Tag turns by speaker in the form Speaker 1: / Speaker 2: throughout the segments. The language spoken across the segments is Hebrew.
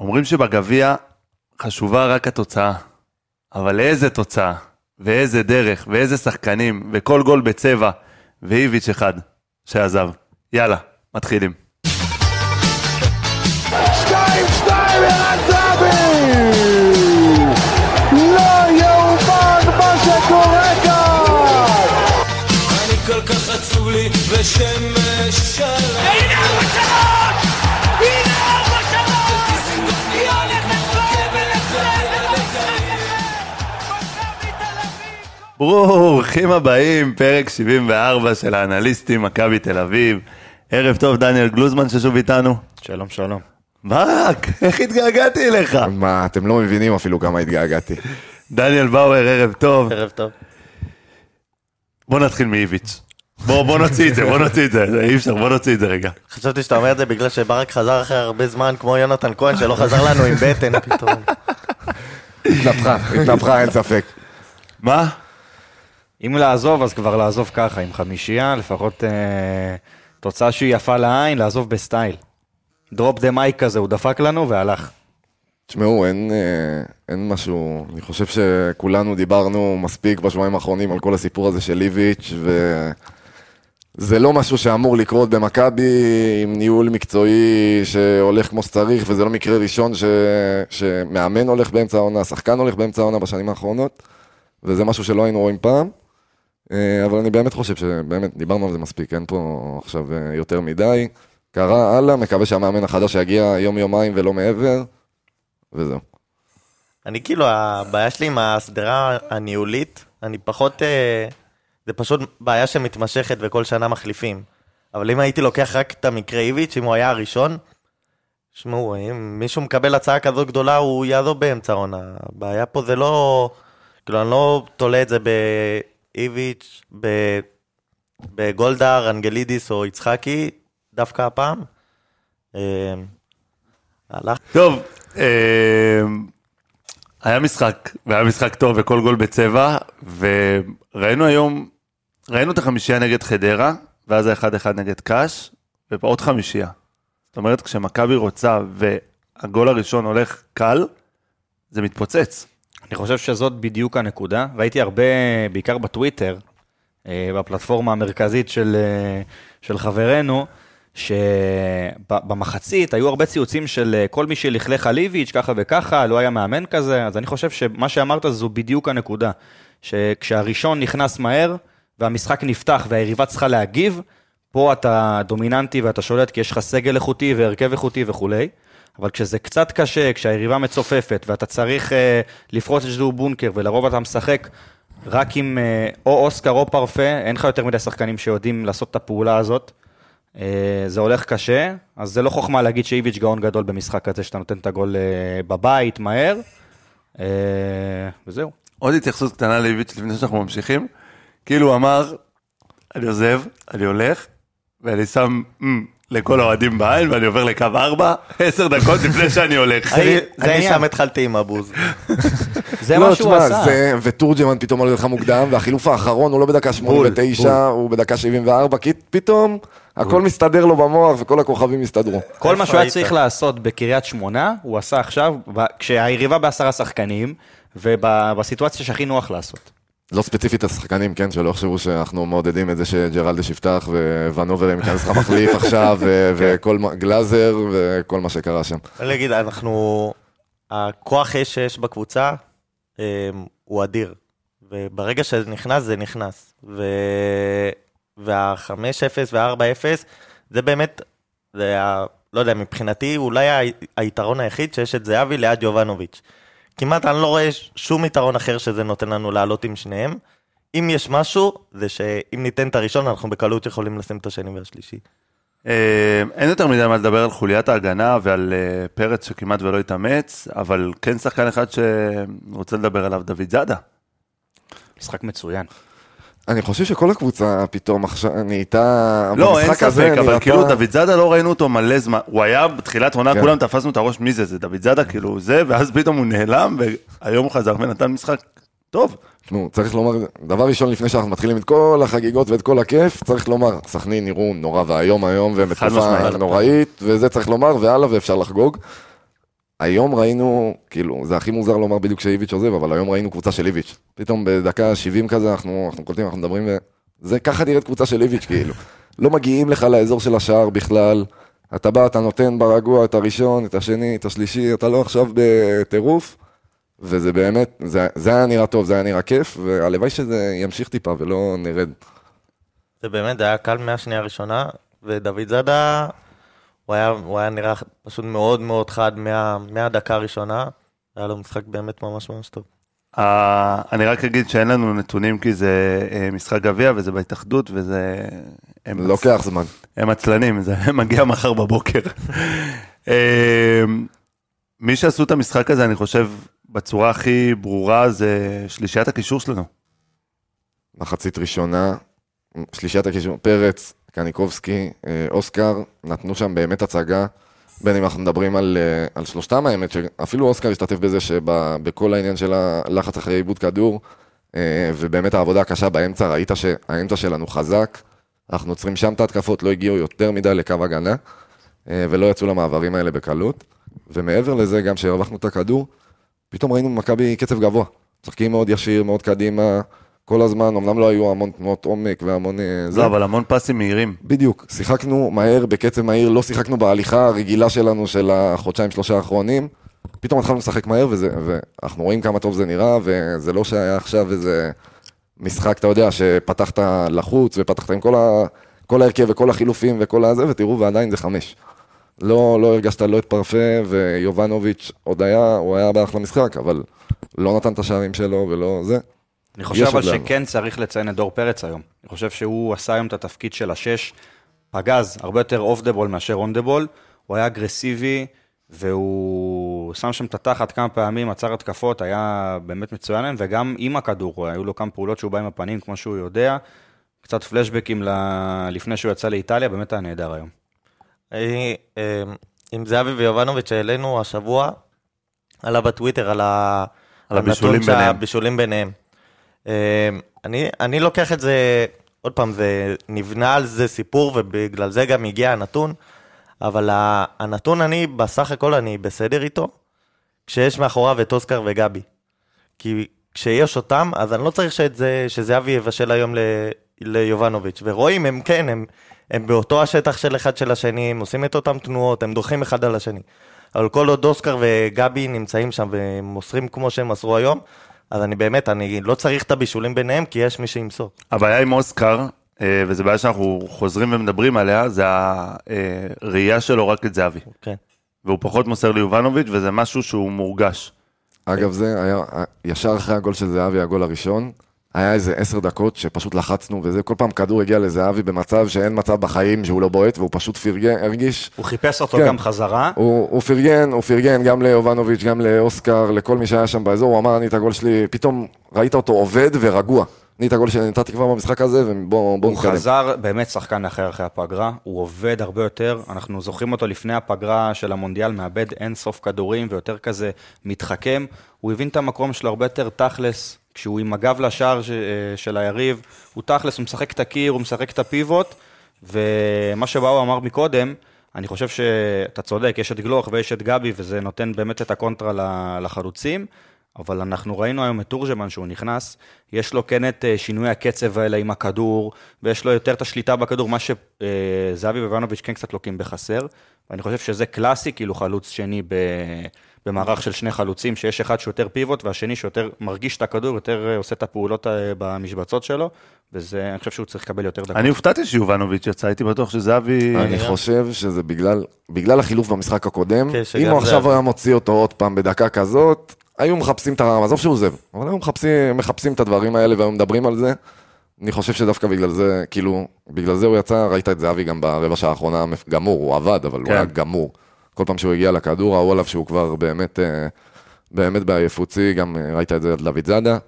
Speaker 1: אומרים שבגביע חשובה רק התוצאה, אבל איזה תוצאה, ואיזה דרך, ואיזה שחקנים, וכל גול בצבע, ואיביץ' אחד שעזב. יאללה, מתחילים.
Speaker 2: שתיים, שתיים, ערן זהבי! לא יאומן מה שקורה כאן!
Speaker 3: אני כל כך עצוב לי ושמש שלם
Speaker 1: ברוכים הבאים, פרק 74 של האנליסטים, מכבי תל אביב. ערב טוב, דניאל גלוזמן ששוב איתנו.
Speaker 4: שלום, שלום.
Speaker 1: ברק, איך התגעגעתי אליך?
Speaker 5: מה, אתם לא מבינים אפילו כמה התגעגעתי.
Speaker 1: דניאל באואר, ערב טוב.
Speaker 4: ערב טוב.
Speaker 1: בוא נתחיל מאיביץ'. בוא, בוא נוציא את זה, בוא נוציא את זה, זה אי אפשר, בוא נוציא את זה רגע.
Speaker 4: חשבתי שאתה אומר את זה בגלל שברק חזר אחרי הרבה זמן, כמו יונתן כהן, שלא חזר לנו עם בטן פתאום.
Speaker 5: התנפחה, התנפחה, אין ספק.
Speaker 1: מה?
Speaker 6: אם לעזוב, אז כבר לעזוב ככה, עם חמישייה, לפחות אה, תוצאה שהיא יפה לעין, לעזוב בסטייל. drop the mic כזה, הוא דפק לנו והלך.
Speaker 5: תשמעו, אין, אה, אין משהו, אני חושב שכולנו דיברנו מספיק בשבועיים האחרונים על כל הסיפור הזה של ליביץ', וזה לא משהו שאמור לקרות במכבי עם ניהול מקצועי שהולך כמו שצריך, וזה לא מקרה ראשון ש, שמאמן הולך באמצע העונה, שחקן הולך באמצע העונה בשנים האחרונות, וזה משהו שלא היינו רואים פעם. אה, אבל אני באמת חושב שבאמת דיברנו על זה מספיק, אין פה עכשיו אה, יותר מדי. קרה, הלאה, מקווה שהמאמן החדש יגיע יום-יומיים ולא מעבר, וזהו.
Speaker 4: אני כאילו, הבעיה שלי עם השדרה הניהולית, אני פחות... אה, זה פשוט בעיה שמתמשכת וכל שנה מחליפים. אבל אם הייתי לוקח רק את המקרה איביץ', אם הוא היה הראשון, שמעו, אם מישהו מקבל הצעה כזו גדולה, הוא יעזוב באמצע העונה. הבעיה פה זה לא... כאילו, אני לא תולה את זה באיביץ', ב- בגולדהר, אנגלידיס או יצחקי, דווקא הפעם. אה, הלך.
Speaker 1: טוב, אה, היה משחק, והיה משחק טוב וכל גול בצבע, וראינו היום, ראינו את החמישייה נגד חדרה, ואז האחד אחד נגד קאש, ועוד חמישייה. זאת אומרת, כשמכבי רוצה והגול הראשון הולך קל, זה מתפוצץ.
Speaker 6: אני חושב שזאת בדיוק הנקודה. ראיתי הרבה, בעיקר בטוויטר, אה, בפלטפורמה המרכזית של, אה, של חברנו, שבמחצית היו הרבה ציוצים של אה, כל מי שלכלך על איביץ', ככה וככה, לא היה מאמן כזה, אז אני חושב שמה שאמרת זו בדיוק הנקודה. שכשהראשון נכנס מהר, והמשחק נפתח והיריבה צריכה להגיב, פה אתה דומיננטי ואתה שולט כי יש לך סגל איכותי והרכב איכותי וכולי. אבל כשזה קצת קשה, כשהיריבה מצופפת ואתה צריך אה, לפרוץ איזשהו בונקר ולרוב אתה משחק רק עם אה, או אוסקר או פרפה, אין לך יותר מדי שחקנים שיודעים לעשות את הפעולה הזאת. אה, זה הולך קשה, אז זה לא חוכמה להגיד שאיביץ' גאון גדול במשחק הזה, שאתה נותן את הגול אה, בבית, מהר, אה, וזהו.
Speaker 1: עוד התייחסות קטנה לאיביץ' לפני שאנחנו ממשיכים. כאילו הוא אמר, אני עוזב, אני הולך, ואני שם "מ" לכל האוהדים בעין, ואני עובר לקו 4, עשר דקות לפני שאני הולך.
Speaker 4: אני-
Speaker 6: זה
Speaker 4: אני
Speaker 6: העניין.
Speaker 4: שם התחלתי עם הבוז.
Speaker 6: זה
Speaker 5: לא,
Speaker 6: מה שהוא עשה.
Speaker 5: זה, ותורג'מן פתאום עולה לך מוקדם, והחילוף האחרון הוא לא בדקה 89, הוא בדקה 74, כי פתאום הכל מסתדר לו במוח וכל הכוכבים הסתדרו.
Speaker 6: כל מה שהוא היה? צריך לעשות בקריית שמונה, הוא עשה עכשיו, כשהיריבה בעשרה שחקנים, ובסיטואציה שהכי נוח לעשות.
Speaker 5: לא ספציפית השחקנים, כן, שלא יחשבו שאנחנו מעודדים את זה שג'רלדש יפתח וונובר ייכנס לך מחליף עכשיו, ו- וכל מה- גלאזר וכל מה שקרה שם.
Speaker 4: אני אגיד, אנחנו... הכוח אש שיש בקבוצה אה, הוא אדיר. וברגע שזה נכנס, זה נכנס. ו... וה-5-0 וה-4-0, זה באמת, זה ה... לא יודע, מבחינתי אולי היתרון היחיד שיש את זהבי ליד יובנוביץ'. כמעט אני לא רואה שום יתרון אחר שזה נותן לנו לעלות עם שניהם. אם יש משהו, זה שאם ניתן את הראשון, אנחנו בקלות יכולים לשים את השני והשלישי.
Speaker 1: אה, אין יותר מדי מה לדבר על חוליית ההגנה ועל אה, פרץ שכמעט ולא התאמץ, אבל כן שחקן אחד שרוצה לדבר עליו, דוד זאדה.
Speaker 6: משחק מצוין.
Speaker 5: אני חושב שכל הקבוצה פתאום עכשיו נהייתה...
Speaker 1: לא, אין
Speaker 5: במשחק הזה
Speaker 1: ספק, אבל
Speaker 5: נראתה-
Speaker 1: כאילו דוד זאדה לא ראינו אותו מלא זמן, הוא היה בתחילת עונה,
Speaker 5: כן.
Speaker 1: כולם תפסנו את הראש, מי זה? זה דוד זאדה, כאילו זה, ואז פתאום הוא נעלם, והיום הוא חזר ונתן משחק טוב.
Speaker 5: תשמעו, צריך לומר, דבר ראשון לפני שאנחנו מתחילים את כל החגיגות ואת כל הכיף, צריך לומר, סכנין נראו נורא ואיום היום, והם
Speaker 1: חד
Speaker 5: בתקופה
Speaker 1: משמעית.
Speaker 5: נוראית, וזה צריך לומר, והלאה, ואפשר לחגוג. היום ראינו, כאילו, זה הכי מוזר לומר בדיוק שאיביץ' עוזב, אבל היום ראינו קבוצה של איביץ'. פתאום בדקה 70 כזה, אנחנו, אנחנו קולטים, אנחנו מדברים, וזה ככה נראית קבוצה של איביץ', כאילו. לא מגיעים לך לאזור של השער בכלל. אתה בא, אתה נותן ברגוע את הראשון, את השני, את השלישי, אתה לא עכשיו בטירוף. וזה באמת, זה, זה היה נראה טוב, זה היה נראה כיף, והלוואי שזה ימשיך טיפה ולא נרד.
Speaker 4: זה באמת, זה היה קל מהשנייה הראשונה, ודוד זאדה, הוא היה, הוא היה נראה פשוט מאוד מאוד חד מה, מהדקה הראשונה. היה לו משחק באמת ממש ממש טוב.
Speaker 1: אה, אני רק אגיד שאין לנו נתונים כי זה אה, משחק גביע וזה בהתאחדות וזה... הם
Speaker 5: לוקח זמן.
Speaker 1: הם עצלנים, זה מגיע מחר בבוקר. אה, מי שעשו את המשחק הזה, אני חושב, בצורה הכי ברורה, זה שלישיית הקישור שלנו.
Speaker 5: מחצית ראשונה, שלישיית הקישור, פרץ, קניקובסקי, אה, אוסקר, נתנו שם באמת הצגה, בין אם אנחנו מדברים על, אה, על שלושתם האמת, שאפילו אוסקר השתתף בזה שבכל העניין של הלחץ אחרי עיבוד כדור, אה, ובאמת העבודה הקשה באמצע, ראית שהאמצע שלנו חזק, אנחנו עוצרים שם את ההתקפות, לא הגיעו יותר מדי לקו הגנה, ולא יצאו למעברים האלה בקלות, ומעבר לזה, גם שהרווחנו את הכדור, פתאום ראינו במכבי קצב גבוה, משחקים מאוד ישיר, מאוד קדימה, כל הזמן, אמנם לא היו המון תנועות עומק והמון... אה, זה.
Speaker 1: לא, אבל המון פסים מהירים.
Speaker 5: בדיוק, שיחקנו מהר, בקצב מהיר, לא שיחקנו בהליכה הרגילה שלנו של החודשיים שלושה האחרונים. פתאום התחלנו לשחק מהר, וזה, ואנחנו רואים כמה טוב זה נראה, וזה לא שהיה עכשיו איזה משחק, אתה יודע, שפתחת לחוץ, ופתחת עם כל, ה, כל ההרכב וכל החילופים וכל הזה, ותראו, ועדיין זה חמש. לא, לא הרגשת לא את פרפה, ויובנוביץ' עוד היה, הוא היה באחלה משחק, אבל לא נתן את השערים שלו ולא זה.
Speaker 6: אני חושב אבל שכן צריך לציין את דור פרץ היום. אני חושב שהוא עשה היום את התפקיד של השש, פגז, הרבה יותר off the ball מאשר on the ball. הוא היה אגרסיבי, והוא שם שם את התחת כמה פעמים, עצר התקפות, היה באמת מצוין להם, וגם עם הכדור, היו לו כמה פעולות שהוא בא עם הפנים, כמו שהוא יודע. קצת פלשבקים ל... לפני שהוא יצא לאיטליה, באמת היה נהדר היום.
Speaker 4: אה, עם זהבי ויובנוביץ' העלינו השבוע, עלה בטוויטר על, ה...
Speaker 1: על הבישולים ביניהם.
Speaker 4: אמ, אני, אני לוקח את זה, עוד פעם, זה נבנה על זה סיפור ובגלל זה גם הגיע הנתון, אבל הנתון אני, בסך הכל אני בסדר איתו, כשיש מאחוריו את אוסקר וגבי. כי כשיש אותם, אז אני לא צריך שאת זה, שזהבי יבשל היום ל, ליובנוביץ'. ורואים, הם כן, הם, הם באותו השטח של אחד של השני, הם עושים את אותם תנועות, הם דורכים אחד על השני. אבל כל עוד אוסקר וגבי נמצאים שם ומוסרים כמו שהם מסרו היום, אז אני באמת, אני לא צריך את הבישולים ביניהם, כי יש מי שימסור.
Speaker 1: הבעיה עם אוסקר, אה, וזו בעיה שאנחנו חוזרים ומדברים עליה, זה הראייה שלו רק את זהבי.
Speaker 4: כן.
Speaker 1: והוא פחות מוסר ליובנוביץ', וזה משהו שהוא מורגש.
Speaker 5: אגב, זה היה ישר אחרי הגול של זהבי, הגול הראשון. היה איזה עשר דקות שפשוט לחצנו וזה, כל פעם כדור הגיע לזהבי במצב שאין מצב בחיים שהוא לא בועט, והוא פשוט פרגן, הרגיש...
Speaker 6: הוא חיפש אותו
Speaker 5: כן.
Speaker 6: גם חזרה.
Speaker 5: הוא, הוא פרגן, הוא פרגן גם ליובנוביץ', גם לאוסקר, לכל מי שהיה שם באזור, הוא אמר, אני את הגול שלי, פתאום ראית אותו עובד ורגוע. אני את הגול שלי נתתי כבר במשחק הזה, ובואו
Speaker 6: הוא
Speaker 5: נתקדם.
Speaker 6: חזר באמת שחקן אחר אחרי הפגרה, הוא עובד הרבה יותר, אנחנו זוכרים אותו לפני הפגרה של המונדיאל, מאבד אין סוף כדורים ויותר כזה מתחכם, הוא הבין את המקום שלו הרבה יותר תכלס, כשהוא עם הגב לשער ש- אה, של היריב, הוא תכלס, הוא משחק את הקיר, הוא משחק את הפיבוט, ומה שבאו אמר מקודם, אני חושב שאתה צודק, יש את גלוך ויש את גבי, וזה נותן באמת את הקונטרה לחלוצים. אבל אנחנו ראינו היום את תורג'מן שהוא נכנס, יש לו כן את אה, שינוי הקצב האלה עם הכדור, ויש לו יותר את השליטה בכדור, מה שזהבי ובנוביץ' כן קצת לוקים בחסר, ואני חושב שזה קלאסי, כאילו חלוץ שני ב... במערך של שני חלוצים, שיש אחד שיותר פיבוט, והשני שיותר מרגיש את הכדור, יותר אה, עושה את הפעולות אה, במשבצות שלו, וזה, אני חושב שהוא צריך לקבל יותר דקות.
Speaker 1: אני הופתעתי שיובנוביץ' יצא, הייתי בטוח שזהבי...
Speaker 5: אני חושב שזה בגלל, בגלל החילוף במשחק הקודם,
Speaker 4: כן,
Speaker 5: אם הוא עכשיו. היה מוציא אותו עוד פעם בדקה כזאת, היו מחפשים את ה... עזוב שהוא עוזב, אבל היו מחפשים, מחפשים את הדברים האלה והיו מדברים על זה. אני חושב שדווקא בגלל זה, כאילו, בגלל זה הוא יצא, ראית את זהבי גם ברבע שעה האחרונה גמור, הוא עבד, אבל הוא
Speaker 1: כן.
Speaker 5: היה גמור. כל פעם שהוא הגיע לכדור, ראו עליו שהוא כבר באמת, אה, באמת בעייפות שיא, גם אה, ראית את זה על דוד זאדה.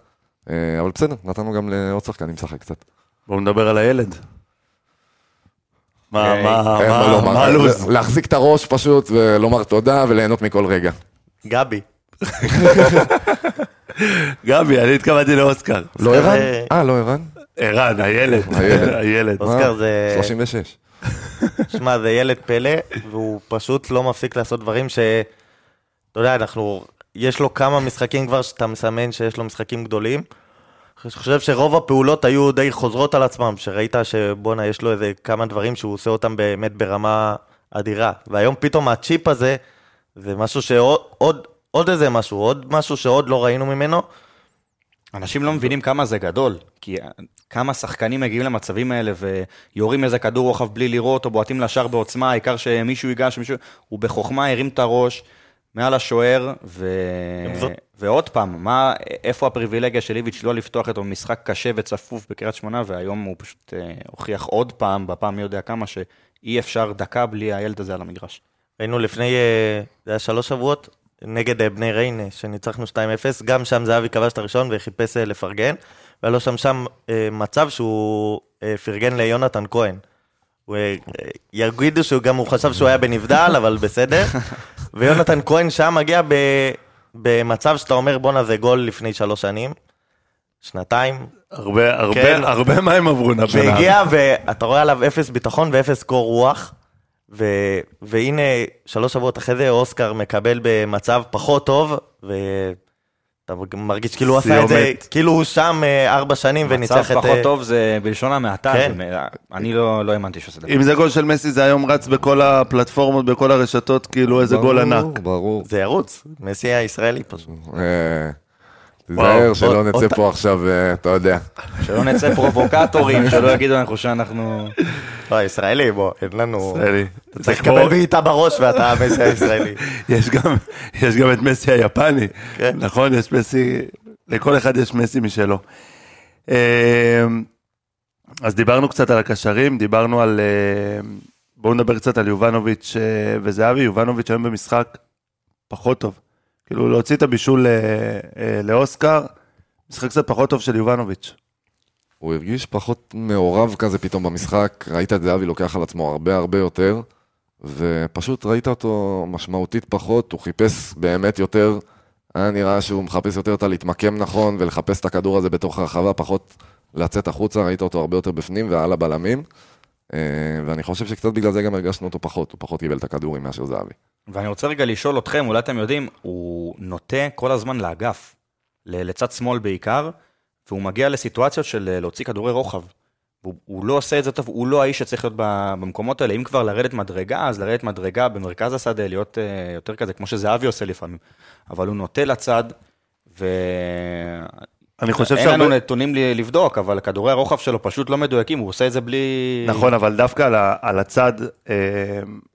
Speaker 5: אה, אבל בסדר, נתנו גם לעוד שחקנים לשחק קצת.
Speaker 1: בואו נדבר על הילד. מה, מה,
Speaker 5: מה
Speaker 1: מה, הלו"ז?
Speaker 5: להחזיק את הראש פשוט ולומר תודה וליהנות מכל רגע.
Speaker 4: גבי.
Speaker 1: גבי, אני התכוונתי לאוסקר.
Speaker 5: לא ערן? אה, לא ערן?
Speaker 1: ערן, הילד.
Speaker 5: הילד.
Speaker 4: אוסקר? זה-
Speaker 5: 36.
Speaker 4: שמע, זה ילד פלא, והוא פשוט לא מפסיק לעשות דברים ש... אתה יודע, אנחנו, יש לו כמה משחקים כבר שאתה מסמן שיש לו משחקים גדולים. אני חושב שרוב הפעולות היו די חוזרות על עצמם, שראית שבואנה, יש לו איזה כמה דברים שהוא עושה אותם באמת ברמה אדירה. והיום פתאום הצ'יפ הזה, זה משהו שעוד עוד, עוד איזה משהו, עוד משהו שעוד לא ראינו ממנו.
Speaker 6: אנשים לא מבינים כמה זה גדול, כי כמה שחקנים מגיעים למצבים האלה ויורים איזה כדור רוחב בלי לראות, או בועטים לשער בעוצמה, העיקר שמישהו ייגש, מישהו... הוא בחוכמה הרים את הראש מעל השוער, ו...
Speaker 4: זאת-
Speaker 6: ועוד פעם, מה, איפה הפריבילגיה של איביץ' לא לפתוח איתו משחק קשה וצפוף בקריית שמונה, והיום הוא פשוט אה, הוכיח עוד פעם, בפעם מי יודע כמה, שאי אפשר דקה בלי הילד הזה על המגרש.
Speaker 4: ראינו לפני, אה, זה היה שלוש שבועות, נגד אה, בני ריין, אה, שניצחנו 2-0, גם שם זהבי כבש את הראשון וחיפש אה, לפרגן, והיה לו שם שם אה, מצב שהוא אה, פרגן ליונתן כהן. הוא, אה, יגידו שהוא גם, הוא חשב שהוא היה בנבדל, אבל בסדר. ויונתן כהן שם מגיע ב, במצב שאתה אומר, בואנה זה גול לפני שלוש שנים, שנתיים,
Speaker 1: הרבה, הרבה,
Speaker 4: כן.
Speaker 1: הרבה מים עברו נבנה.
Speaker 4: והגיע, ואתה רואה עליו אפס ביטחון ואפס קור רוח. ו... והנה, שלוש שבועות אחרי זה, אוסקר מקבל במצב פחות טוב, ואתה מרגיש כאילו הוא עשה את זה. כאילו הוא שם אה, ארבע שנים וניצח את...
Speaker 6: מצב פחות
Speaker 4: אה,
Speaker 6: טוב זה בלשון המעטה,
Speaker 4: כן.
Speaker 6: אני לא לא האמנתי שעושה דבר.
Speaker 1: אם זה גול של מסי, זה היום רץ בכל הפלטפורמות, בכל הרשתות, כאילו איזה גול
Speaker 5: ברור,
Speaker 1: ענק.
Speaker 5: ברור.
Speaker 4: זה ירוץ, מסי הישראלי פשוט.
Speaker 5: תיזהר שלא נצא פה עכשיו, אה, אתה יודע.
Speaker 6: שלא נצא פרובוקטורים, שלא יגידו אנחנו שאנחנו...
Speaker 4: לא, ישראלי, בוא, אין לנו...
Speaker 1: ישראלי. אתה
Speaker 4: צריך לקבל בעיטה בראש ואתה מסי הישראלי.
Speaker 1: יש גם, יש גם את מסי היפני,
Speaker 4: כן.
Speaker 1: נכון? יש מסי, לכל אחד יש מסי משלו. אה, אז דיברנו קצת על הקשרים, דיברנו על... אה, בואו נדבר קצת על יובנוביץ' וזהבי. יובנוביץ' היום במשחק פחות טוב. כאילו להוציא את הבישול אה, אה, לאוסקר, משחק קצת פחות טוב של יובנוביץ'.
Speaker 5: הוא הרגיש פחות מעורב כזה פתאום במשחק, ראית את זהבי לוקח על עצמו הרבה הרבה יותר, ופשוט ראית אותו משמעותית פחות, הוא חיפש באמת יותר, היה נראה שהוא מחפש יותר את הלהתמקם נכון ולחפש את הכדור הזה בתוך הרחבה, פחות לצאת החוצה, ראית אותו הרבה יותר בפנים ועל הבלמים, ואני חושב שקצת בגלל זה גם הרגשנו אותו פחות, הוא פחות קיבל את הכדורים מאשר זהבי.
Speaker 6: ואני רוצה רגע לשאול אתכם, אולי אתם יודעים, הוא נוטה כל הזמן לאגף, לצד שמאל בעיקר, והוא מגיע לסיטואציות של אה, להוציא כדורי רוחב. הוא, הוא לא עושה את זה טוב, הוא לא האיש שצריך להיות במקומות האלה. אם כבר לרדת מדרגה, אז לרדת מדרגה במרכז השדה, להיות uh, יותר כזה, כמו שזהבי עושה לפעמים. אבל הוא נוטה לצד, ו...
Speaker 1: אני חושב
Speaker 6: אין לנו
Speaker 1: שהרבה...
Speaker 6: נתונים לבדוק, אבל כדורי הרוחב שלו פשוט לא מדויקים, הוא עושה את זה בלי...
Speaker 1: נכון, אבל דווקא על הצד, אה,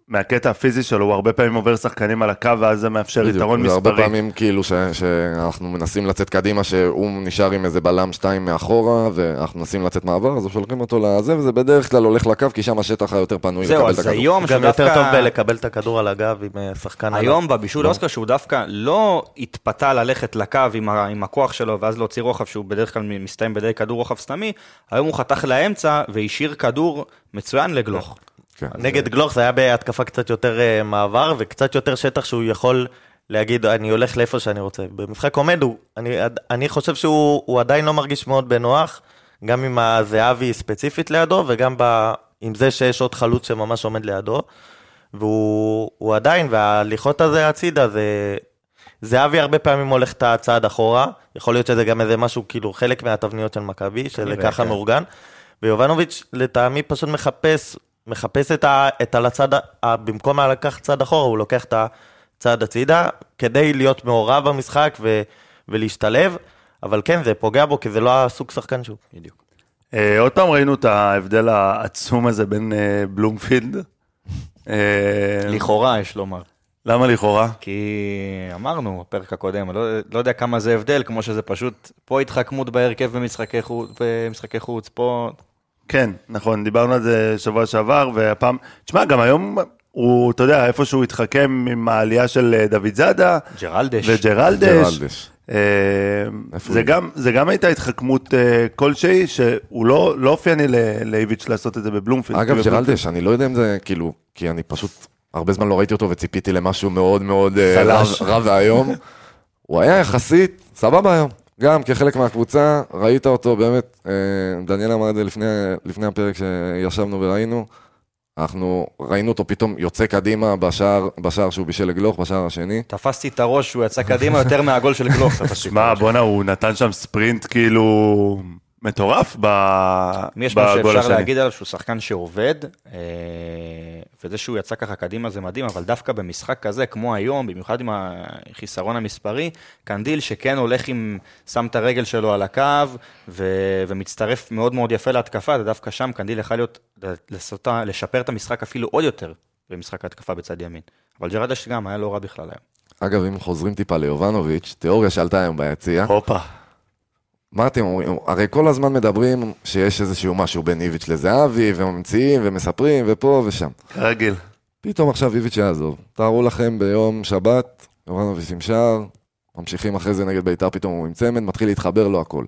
Speaker 1: מהקטע הפיזי שלו, הוא הרבה פעמים עובר שחקנים על הקו, ואז זה מאפשר
Speaker 5: בדיוק,
Speaker 1: יתרון
Speaker 5: זה הרבה
Speaker 1: מספרי.
Speaker 5: פעמים כאילו ש, שאנחנו מנסים לצאת קדימה, שהוא נשאר עם איזה בלם שתיים מאחורה, ואנחנו מנסים לצאת מעבר, אז שולחים אותו לזה, וזה בדרך כלל הולך לקו, כי שם השטח היותר פנוי
Speaker 6: זהו,
Speaker 5: לקבל את
Speaker 6: אז
Speaker 5: הכדור.
Speaker 6: היום
Speaker 4: גם יותר
Speaker 6: שדווקא-
Speaker 4: טוב בלקבל את הכדור על הגב עם אה, שחקן עליו.
Speaker 6: היום בבישול אוסקר שהוא דווקא לא התפתה ללכת לקו עם, ה, עם הכוח שלו ואז להוציא רוחב שהוא בדרך כלל מסתיים בידי כדור רוחב סתמי, היום הוא חתך לאמצע והשאיר כדור מצוין לגלוך.
Speaker 5: כן,
Speaker 4: נגד גלוך זה היה בהתקפה קצת יותר אה, מעבר וקצת יותר שטח שהוא יכול להגיד אני הולך לאיפה שאני רוצה. במשחק עומד הוא, אני, אני חושב שהוא הוא עדיין לא מרגיש מאוד בנוח, גם עם הזהבי ספציפית לידו וגם ב, עם זה שיש עוד חלוץ שממש עומד לידו. והוא הוא עדיין, וההליכות הזה הצידה זה... זהבי הרבה פעמים הולך את הצעד אחורה, יכול להיות שזה גם איזה משהו, כאילו חלק מהתבניות של מכבי, שזה ככה
Speaker 6: כן.
Speaker 4: מאורגן. ויובנוביץ' לטעמי פשוט מחפש, מחפש את, ה, את על הצד, ה, במקום לקחת צעד אחורה, הוא לוקח את הצעד הצידה, כדי להיות מעורב במשחק ו, ולהשתלב, אבל כן, זה פוגע בו, כי זה לא הסוג שחקן שהוא.
Speaker 6: בדיוק.
Speaker 1: אה, עוד פעם ראינו את ההבדל העצום הזה בין אה, בלומפילד. אה,
Speaker 6: לכאורה יש לומר.
Speaker 1: למה לכאורה?
Speaker 6: כי אמרנו בפרק הקודם, לא, לא יודע כמה זה הבדל, כמו שזה פשוט, פה התחכמות בהרכב במשחקי חוץ, במשחקי חוץ פה...
Speaker 1: כן, נכון, דיברנו על זה שבוע שעבר, והפעם, תשמע, גם היום הוא, אתה יודע, איפה שהוא התחכם עם העלייה של אה, דוד זאדה,
Speaker 6: ג'רלדש.
Speaker 1: וג'רלדש.
Speaker 5: ג'רלדש.
Speaker 1: אה, זה? גם, זה גם הייתה התחכמות אה, כלשהי, שהוא לא, לא אופייני ל- לאיביץ' לעשות את זה בבלומפילד.
Speaker 5: אגב, ג'רלדש, אני לא יודע אם זה, כאילו, כי אני פשוט הרבה זמן לא ראיתי אותו וציפיתי למשהו מאוד מאוד רע ואיום. הוא היה יחסית סבבה היום. גם כחלק מהקבוצה, ראית אותו באמת, אה, דניאל אמר את זה לפני, לפני הפרק שישבנו וראינו, אנחנו ראינו אותו פתאום יוצא קדימה בשער, בשער שהוא בישל לגלוך, בשער השני.
Speaker 6: תפסתי את הראש שהוא יצא קדימה יותר מהגול של גלוך.
Speaker 1: שמע. בואנה, הוא נתן שם ספרינט כאילו מטורף ב...
Speaker 6: יש משהו שאפשר. להגיד עליו שהוא שחקן שעובד, אה, וזה שהוא יצא ככה קדימה זה מדהים, אבל דווקא במשחק כזה, כמו היום, במיוחד עם החיסרון המספרי, קנדיל שכן הולך עם, שם את הרגל שלו על הקו, ו- ומצטרף מאוד מאוד יפה להתקפה, ודווקא שם קנדיל יכל להיות, לעשות, לשפר את המשחק אפילו עוד יותר במשחק ההתקפה בצד ימין. אבל ג'רדש גם היה לא רע בכלל היום.
Speaker 5: אגב, אם חוזרים טיפה ליובנוביץ', תיאוריה שעלתה היום ביציע,
Speaker 1: הופה.
Speaker 5: מה אתם אומרים? הרי כל הזמן מדברים שיש איזשהו משהו בין איביץ' לזהבי, וממציאים ומספרים ופה ושם.
Speaker 1: כרגיל.
Speaker 5: פתאום עכשיו איביץ' יעזוב. תארו לכם ביום שבת, יובנוביץ' עם שער, ממשיכים אחרי זה נגד בית"ר, פתאום הוא עם צמד, מתחיל להתחבר לו הכל.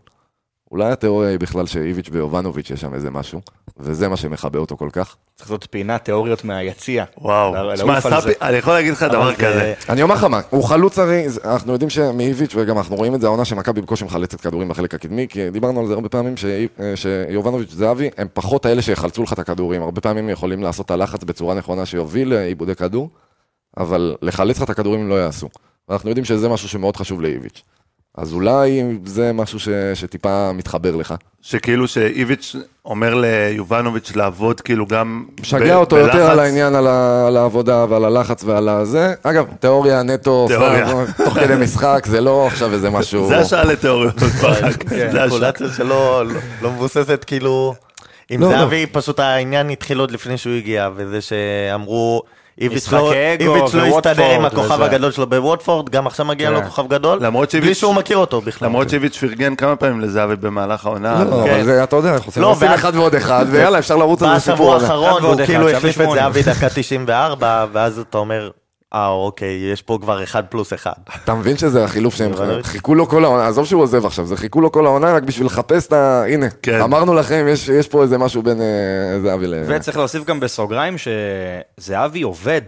Speaker 5: אולי התיאוריה היא בכלל שאיביץ' ויובנוביץ' יש שם איזה משהו, וזה מה שמכבה אותו כל כך.
Speaker 6: צריך לעשות פינה תיאוריות מהיציע.
Speaker 1: וואו.
Speaker 6: לעוף
Speaker 1: שמע,
Speaker 6: על זה.
Speaker 1: ספי, אני יכול להגיד לך דבר כזה.
Speaker 5: אני אומר לך מה, הוא חלוץ הרי, אנחנו יודעים שמאיביץ' וגם אנחנו רואים את זה, העונה שמכבי בקושי מחלצת כדורים בחלק הקדמי, כי דיברנו על זה הרבה פעמים, ש- שיובנוביץ' זהבי הם פחות האלה שיחלצו לך את הכדורים, הרבה פעמים יכולים לעשות את הלחץ בצורה נכונה שיוביל לאיבודי כדור, אבל לחלץ לך את הכדורים הם לא יעשו. ואנחנו יודעים שזה משהו שמאוד חשוב לאיביץ'. אז אולי זה משהו ש, שטיפה מתחבר לך.
Speaker 1: שכאילו שאיביץ' אומר ליובנוביץ' לעבוד כאילו גם...
Speaker 5: משגע
Speaker 1: ב-
Speaker 5: אותו יותר
Speaker 1: בלחץ.
Speaker 5: על העניין, על, ה, על העבודה ועל הלחץ ועל הזה. אגב, תיאוריה נטו,
Speaker 1: תיאוריה.
Speaker 5: סתם, תוך כדי משחק, זה לא עכשיו איזה משהו...
Speaker 1: זה השעה לתיאוריות ברק.
Speaker 4: כן,
Speaker 1: זה השעה.
Speaker 4: קולציה שלו לא- לא מבוססת כאילו... עם
Speaker 5: לא,
Speaker 4: זהבי, פשוט העניין התחיל עוד לפני שהוא הגיע, וזה שאמרו... איביץ' לא, לא הסתדר עם הכוכב. הגדול שלו בווטפורד, גם עכשיו מגיע לו
Speaker 6: כן.
Speaker 4: כוכב גדול, בלי שהוא מכיר אותו בכלל.
Speaker 1: למרות שאיביץ' פרגן כמה פעמים לזהבי במהלך העונה.
Speaker 5: לא,
Speaker 4: כן.
Speaker 5: אבל זה, אתה יודע, אנחנו עושים
Speaker 4: לא,
Speaker 5: אחד ועוד אחד, ויאללה, אפשר לרוץ על זה
Speaker 4: בשבוע. האחרון הוא כאילו החליף את. זהבי דקה 94, ואז אתה אומר, אה אוקיי, יש פה כבר אחד פלוס אחד.
Speaker 5: אתה מבין שזה החילוף שהם. חיכו לו כל העונה, עזוב שהוא עוזב עכשיו, זה חיכו לו כל העונה רק בשביל לחפש את ה... הנה,
Speaker 1: כן.
Speaker 5: אמרנו לכם, יש יש פה איזה משהו בין אה, זהבי ל...
Speaker 6: וצריך להוסיף גם בסוגריים שזהבי עובד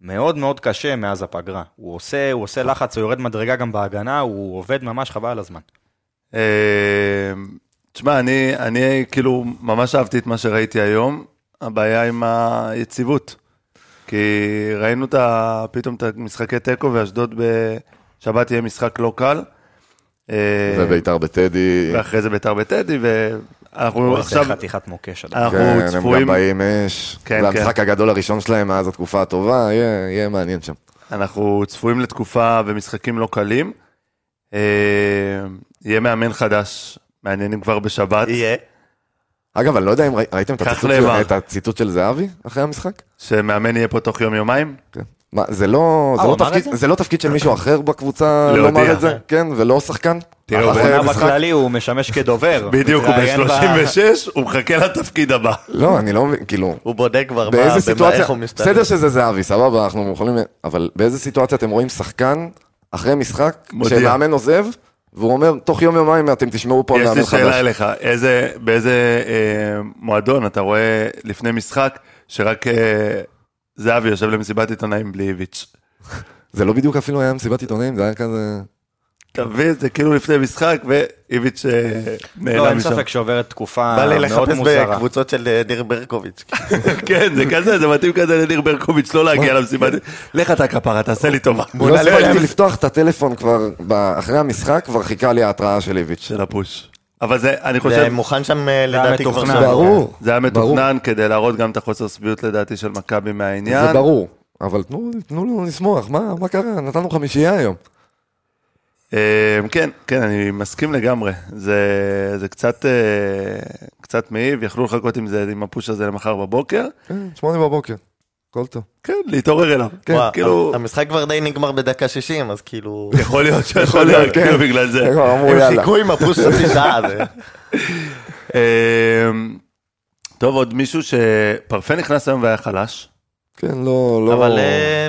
Speaker 6: מאוד מאוד קשה מאז הפגרה. הוא עושה, הוא עושה לחץ, הוא יורד מדרגה גם בהגנה, הוא עובד ממש חבל על הזמן.
Speaker 1: אה, תשמע, אני, אני כאילו ממש אהבתי את מה שראיתי היום, הבעיה עם היציבות. כי ראינו את ה, פתאום את המשחקי תיקו ואשדוד בשבת יהיה משחק לא קל. אה,
Speaker 5: וביתר בטדי,
Speaker 1: ואחרי זה ביתר בטדי, ואנחנו עכשיו,
Speaker 6: זה חתיכת מוקש.
Speaker 1: אנחנו
Speaker 5: כן, הם גם
Speaker 1: צפויים,
Speaker 5: באים אש,
Speaker 1: כן,
Speaker 5: זה המשחק הגדול הראשון שלהם מאז התקופה הטובה, יהיה יהיה מעניין שם.
Speaker 1: אנחנו צפויים לתקופה ומשחקים לא קלים. אה, יהיה מאמן חדש, מעניינים כבר בשבת.
Speaker 4: יהיה.
Speaker 5: אגב, אני לא יודע אם ראי- ראיתם את הציטוט
Speaker 1: נאמר.
Speaker 5: של- את הציטוט של זהבי אחרי המשחק?
Speaker 1: שמאמן יהיה פה תוך יום-יומיים?
Speaker 5: כן. מה, זה לא, זה,
Speaker 6: הוא
Speaker 5: לא תפקיד,
Speaker 6: זה?
Speaker 5: זה לא תפקיד של מישהו אחר בקבוצה. לומר את זה, כן, ולא שחקן.
Speaker 1: תראה,
Speaker 6: בעונה. בכללי הוא משמש כדובר.
Speaker 1: בדיוק, הוא
Speaker 6: מתראיין ב-
Speaker 1: ב-36, הוא מחכה לתפקיד הבא.
Speaker 5: לא, אני לא מבין, כאילו,
Speaker 4: הוא בודק כבר מה,
Speaker 5: באיזה
Speaker 4: במה,
Speaker 5: סיטואציה,
Speaker 4: איך הוא מסתדר.
Speaker 5: בסדר שזה זהבי, סבבה, אנחנו יכולים, אבל באיזה סיטואציה אתם רואים שחקן אחרי משחק. שמאמן עוזב, והוא אומר, תוך יום יומיים אתם תשמעו פה על
Speaker 1: יש
Speaker 5: מאמן
Speaker 1: לי שאלה
Speaker 5: חדש.
Speaker 1: אליך, איזה, באיזה אה, מועדון אתה רואה לפני משחק שרק אה, זהבי יושב למסיבת עיתונאים בלי איביץ'?
Speaker 5: זה לא בדיוק אפילו היה מסיבת עיתונאים, זה היה כזה...
Speaker 1: אתה מבין? זה כאילו לפני משחק ואיביץ' אה,
Speaker 6: לא,
Speaker 1: נעלם
Speaker 6: אין
Speaker 1: משם.
Speaker 6: ספק שעוברת תקופה
Speaker 4: בא לי
Speaker 6: מאוד
Speaker 4: לחפש
Speaker 6: מוזרה.
Speaker 4: בקבוצות של אה, ניר ברקוביץ'.
Speaker 1: כן, זה כזה, זה מתאים כזה לניר ברקוביץ' לא להגיע למסיבת... לך אתה כפרה, תעשה לי טובה.
Speaker 5: לא הספקתי לפתוח את הטלפון כבר, אחרי המשחק, כבר חיכה לי ההתראה של איביץ'.
Speaker 1: של הפוש. אבל זה, אני חושב,
Speaker 4: זה מוכן שם אה, לדעתי כבר. שבוע.
Speaker 5: ברור.
Speaker 1: זה היה מתוכנן כדי להראות גם את החוסר שביעות לדעתי של מכבי מהעניין.
Speaker 5: זה ברור. אבל תנו, לנו לשמוח, מה, מה קרה? נתנו חמישייה היום.
Speaker 1: אה, כן, כן, אני מסכים לגמרי. זה, זה קצת, אה, קצת מעיב, יכלו לחכות עם זה, עם הפוש הזה למחר בבוקר.
Speaker 5: כן, שמונה בבוקר, הכל טוב.
Speaker 1: כן, להתעורר אליו. כן,
Speaker 4: וואו,
Speaker 1: כאילו,
Speaker 4: המשחק כבר די נגמר בדקה 60, אז כאילו...
Speaker 1: יכול להיות שיכול להיות,
Speaker 5: כן.
Speaker 1: כאילו, בגלל זה.
Speaker 4: הם. חיכו עם הפוש חצי שעה.
Speaker 1: אה, טוב, עוד מישהו שפרפה נכנס היום והיה חלש.
Speaker 5: כן, לא, לא...
Speaker 4: אבל אה,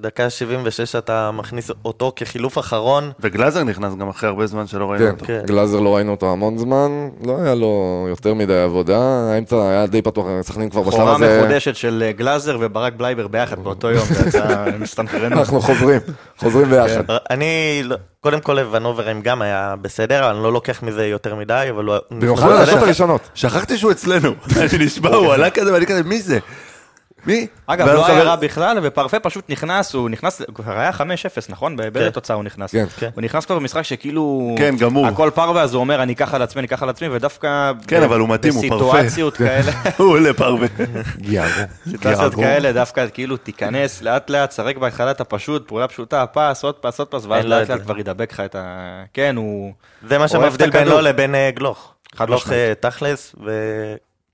Speaker 4: דקה 76 אתה מכניס אותו כחילוף אחרון.
Speaker 1: וגלאזר נכנס גם אחרי הרבה זמן שלא ראינו
Speaker 5: כן,
Speaker 1: אותו.
Speaker 4: כן.
Speaker 5: גלאזר לא ראינו אותו המון זמן, לא היה לו יותר מדי עבודה, האמצע היה די פתוח, סכנין כבר בשלב
Speaker 6: חורה
Speaker 5: הזה,
Speaker 6: מחודשת של אה, גלאזר וברק בלייבר ביחד באותו יום, זה יצא מסתנכרנות.
Speaker 5: אנחנו חוזרים, חוזרים ביחד.
Speaker 4: אני, לא- קודם כל ונוברהם גם היה בסדר, אני לא לוקח מזה יותר מדי, אבל הוא...
Speaker 5: במיוחד הדקות הראשונות.
Speaker 1: שכחתי שהוא אצלנו. אני נשבע, הוא עלה כזה ואני כזה, מי זה? מי?
Speaker 6: אגב, לא היה רע בכלל, ופרפה פשוט נכנס, הוא נכנס, כבר היה 5-0, נכון? באיזה תוצאה הוא נכנס?
Speaker 5: כן.
Speaker 4: כן.
Speaker 6: הוא נכנס כבר במשחק שכאילו...
Speaker 1: כן, גמור.
Speaker 6: הכל פרווה, אז הוא אומר, אני אקח על עצמי, אני אקח על עצמי, ודווקא...
Speaker 1: כן, אבל הוא מתאים, הוא פרפה.
Speaker 6: בסיטואציות כאלה,
Speaker 1: הוא עולה פרווה.
Speaker 5: גיאגו.
Speaker 6: סיטואציות כאלה, דווקא כאילו תיכנס, לאט לאט, שחק בהתחלה את הפשוט, פעולה פשוטה, פס, עוד פס, עוד פס, ואז
Speaker 4: אין לו
Speaker 6: לאט
Speaker 4: את
Speaker 6: לאט
Speaker 4: זה.
Speaker 6: כבר ידבק לך את ה... כן, הוא...
Speaker 4: זה מה שמבדיל. בינו לבין אה, גלוך.
Speaker 6: חד משמעית.
Speaker 4: אה, תכלס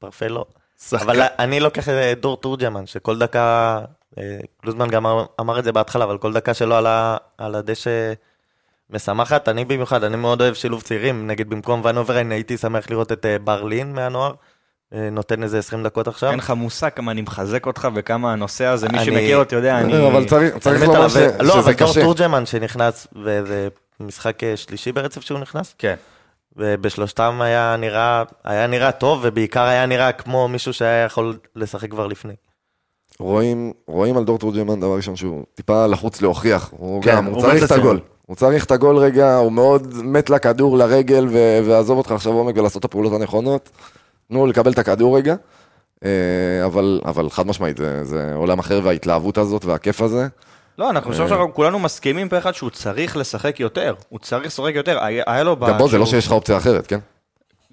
Speaker 4: ופרפה לא.
Speaker 1: שחקן-
Speaker 4: אבל אני לוקח את דור תורג'מן, שכל דקה, אה, קלוזמן גם אמר- את זה בהתחלה, אבל כל דקה שלו על ה- על הדשא משמחת. אני במיוחד, אני מאוד אוהב שילוב צעירים. נגיד במקום ון אוברהיין הייתי שמח לראות את אה, ברלין מהנוער, אה, נותן איזה 20 דקות עכשיו.
Speaker 6: אין לך מושג כמה אני מחזק אותך וכמה הנושא הזה, מי שמכיר אותי יודע, אני...
Speaker 5: אבל צריך לומר
Speaker 4: עליו,
Speaker 5: ש-
Speaker 4: ו- לא, אבל
Speaker 5: שזה
Speaker 4: דור
Speaker 5: קשה.
Speaker 4: תורג'מן שנכנס, וזה משחק אה, שלישי ברצף שהוא נכנס,
Speaker 6: כן.
Speaker 4: ובשלושתם היה נראה, היה נראה טוב, ובעיקר היה נראה כמו מישהו שהיה יכול לשחק כבר לפני.
Speaker 5: רואים, רואים על דור תורג'מן דבר ראשון שהוא טיפה לחוץ להוכיח, הוא
Speaker 1: כן,
Speaker 5: גם, הוא
Speaker 1: הוא
Speaker 5: צריך את הגול. הוא צריך את הגול רגע, הוא מאוד מת לכדור, לרגל, ו- ועזוב אותך עכשיו עומק ולעשות את הפעולות הנכונות, תנו לו לקבל את הכדור רגע, אה, אבל, אבל חד משמעית, זה, זה עולם אחר וההתלהבות הזאת והכיף הזה,
Speaker 6: לא, אנחנו חושב שאנחנו כולנו מסכימים פה אחד שהוא צריך לשחק יותר, הוא צריך לשחק יותר, היה לו...
Speaker 5: גם בוא, זה לא שיש לך אופציה אחרת, כן?